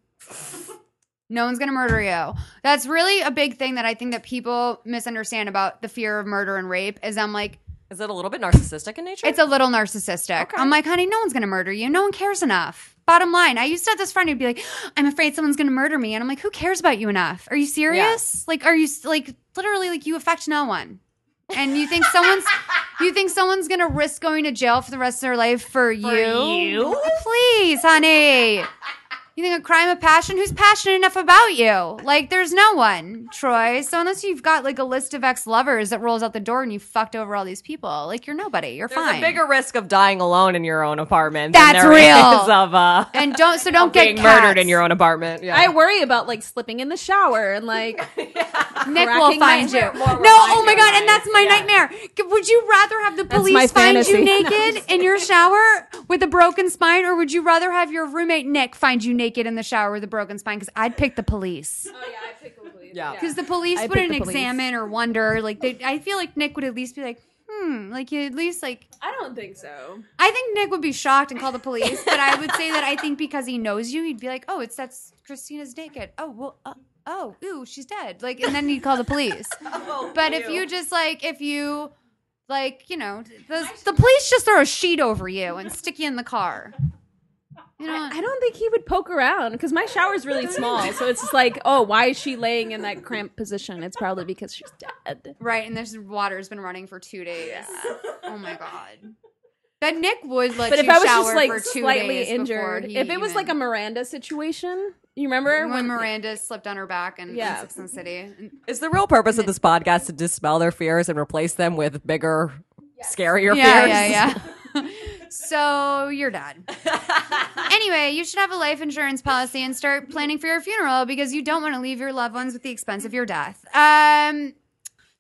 A: No one's gonna murder you. That's really a big thing that i think that people misunderstand about the fear of murder and rape is i'm like
C: Is it a little bit narcissistic in nature?
A: it's a little narcissistic. I'm like honey no one's gonna murder you. No one cares enough. Bottom line i used to have this friend who'd be like i'm afraid someone's gonna murder me. And i'm like who cares about you enough? Are you serious? Like are you like literally like you affect no one and you think someone's you think someone's gonna risk going to jail for the rest of their life for, you?
C: you?
A: Please, honey. You think a crime of passion? Who's passionate enough about you? Like, there's no one, Troy. So unless you've got like a list of ex-lovers that rolls out the door and you fucked over all these people, like you're nobody. You're
C: There's
A: fine.
C: There's a bigger risk of dying alone in your own apartment.
A: That's
C: than there
A: real.
C: is of uh,
A: and don't so don't get
C: being murdered in your own apartment. Yeah.
B: I worry about like slipping in the shower and like
A: Nick will find you. No, oh my god, and that's my nightmare. Would you rather have the police
B: my
A: find you
B: fantasy.
A: naked in your shower with a broken spine, or would you rather have your roommate Nick find you naked in the shower with a broken spine? Because I'd pick the police.
B: Oh yeah, I pick the police.
C: Yeah.
A: Because the police
B: I
A: wouldn't
B: the police.
A: examine or wonder. Like they, I feel like Nick would at least be like, hmm, like he at least like.
B: I don't think so.
A: I think Nick would be shocked and call the police, but I would say that I think because he knows you, he'd be like, "Oh, it's that's Christina's naked. Oh, well, uh, oh, ooh, she's dead." Like, and then he'd call the police. but if you just like, if you like, you know, the the police just throw a sheet over you and stick you in the car. You know,
B: I don't think he would poke around because my shower's really small. So it's just like, oh, why is she laying in that cramped position? It's probably because she's dead.
A: right? And this water's been running for two days. Oh my god. That Nick would let
B: But
A: you
B: if I was
A: shower
B: just like
A: for two
B: slightly
A: days before
B: injured,
A: he
B: if it was like a Miranda situation, you remember
A: when Miranda slipped on her back in,
B: Yeah.
A: in and the City.
C: Is the real purpose of this podcast to dispel their fears and replace them with bigger, scarier
A: yeah,
C: fears?
A: yeah, yeah. so you're dead. anyway, you should have a life insurance policy and start planning for your funeral because you don't want to leave your loved ones with the expense of your death. Um.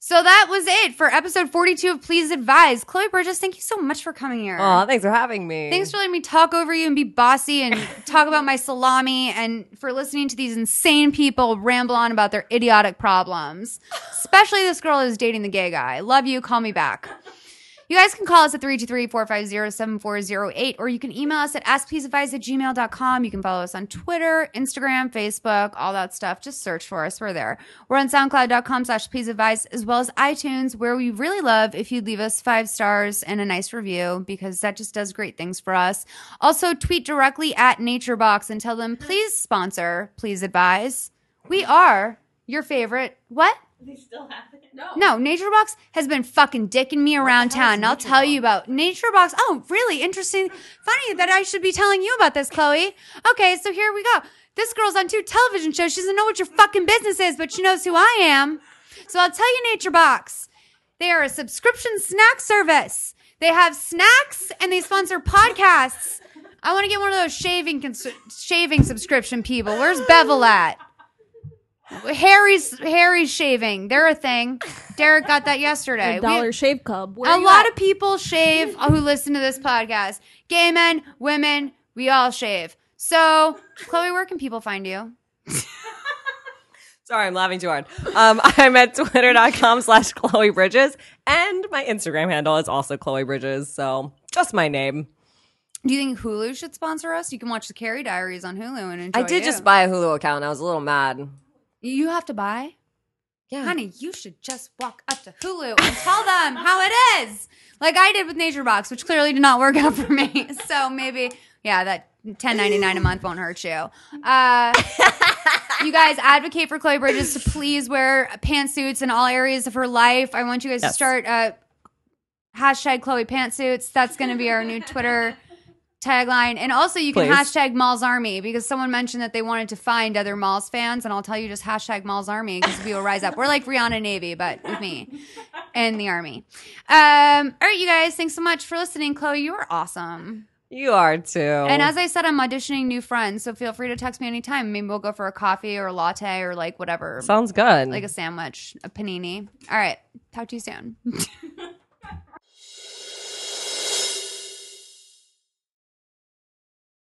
A: So that was it for episode 42 of Please Advise. Chloe Bridges, thank you so much for coming here.
C: Aw, thanks for having me.
A: Thanks for letting me talk over you and be bossy and talk about my salami and for listening to these insane people ramble on about their idiotic problems. Especially this girl who's dating the gay guy. Love you. Call me back. You guys can call us at 323-450-7408 or you can email us at askpleaseadvise at gmail.com. You can follow us on Twitter, Instagram, Facebook, all that stuff. Just search for us. We're there. We're on soundcloud.com slash pleaseadvise as well as iTunes where we really love if you'd leave us five stars and a nice review because that just does great things for us. Also tweet directly at NatureBox and tell them please sponsor, please advise. We are your favorite. What? No, NatureBox has been fucking dicking me around town, and I'll tell you about NatureBox. Oh, really interesting. Funny that I should be telling you about this, Chloe. Okay, so here we go. This girl's on two television shows. She doesn't know what your fucking business is, but she knows who I am. So I'll tell you, NatureBox. They are a subscription snack service. They have snacks and they sponsor podcasts. I want to get one of those shaving cons- shaving subscription people. Where's Bevel at? Harry's Harry's shaving. They're a thing. Derek got that yesterday.
B: The
A: We-
B: Dollar Shave Club. Where
A: a lot
B: at?
A: of people shave who listen to this podcast. Gay men, women, we all shave. So, Chloe, where can people find you?
C: Sorry, I'm laughing too hard. Um, I'm at twitter.com slash Chloe Bridges, and my Instagram handle is also Chloe Bridges. So just my name.
A: Do you think Hulu should sponsor us? You can watch the Carrie Diaries on Hulu and enjoy.
C: I did
A: you.
C: just buy a Hulu account. and I was a little mad.
A: You have to buy.
C: Yeah.
A: Honey, you should just walk up to Hulu and tell them how it is. Like I did with Nature Box, which clearly did not work out for me. So maybe, yeah, that ten ninety nine a month won't hurt you. Uh, you guys advocate for Chloe Bridges to please wear pantsuits in all areas of her life. I want you guys to start uh, hashtag Chloe pantsuits. That's going to be our new Twitter tagline. And also, you can
C: Please.
A: hashtag Malls Army because someone mentioned that they wanted to find other Malls fans. And I'll tell you just hashtag Malls Army because we will rise up. We're like Rihanna Navy, but with me and the Army. Um, all right, you guys, thanks so much for listening. Chloe, you are awesome.
C: You are too.
A: And as I said, I'm auditioning new friends. So feel free to text me anytime. Maybe we'll go for a coffee or a latte or like whatever.
C: sounds good.
A: like a sandwich, a panini. All right. Talk to you soon.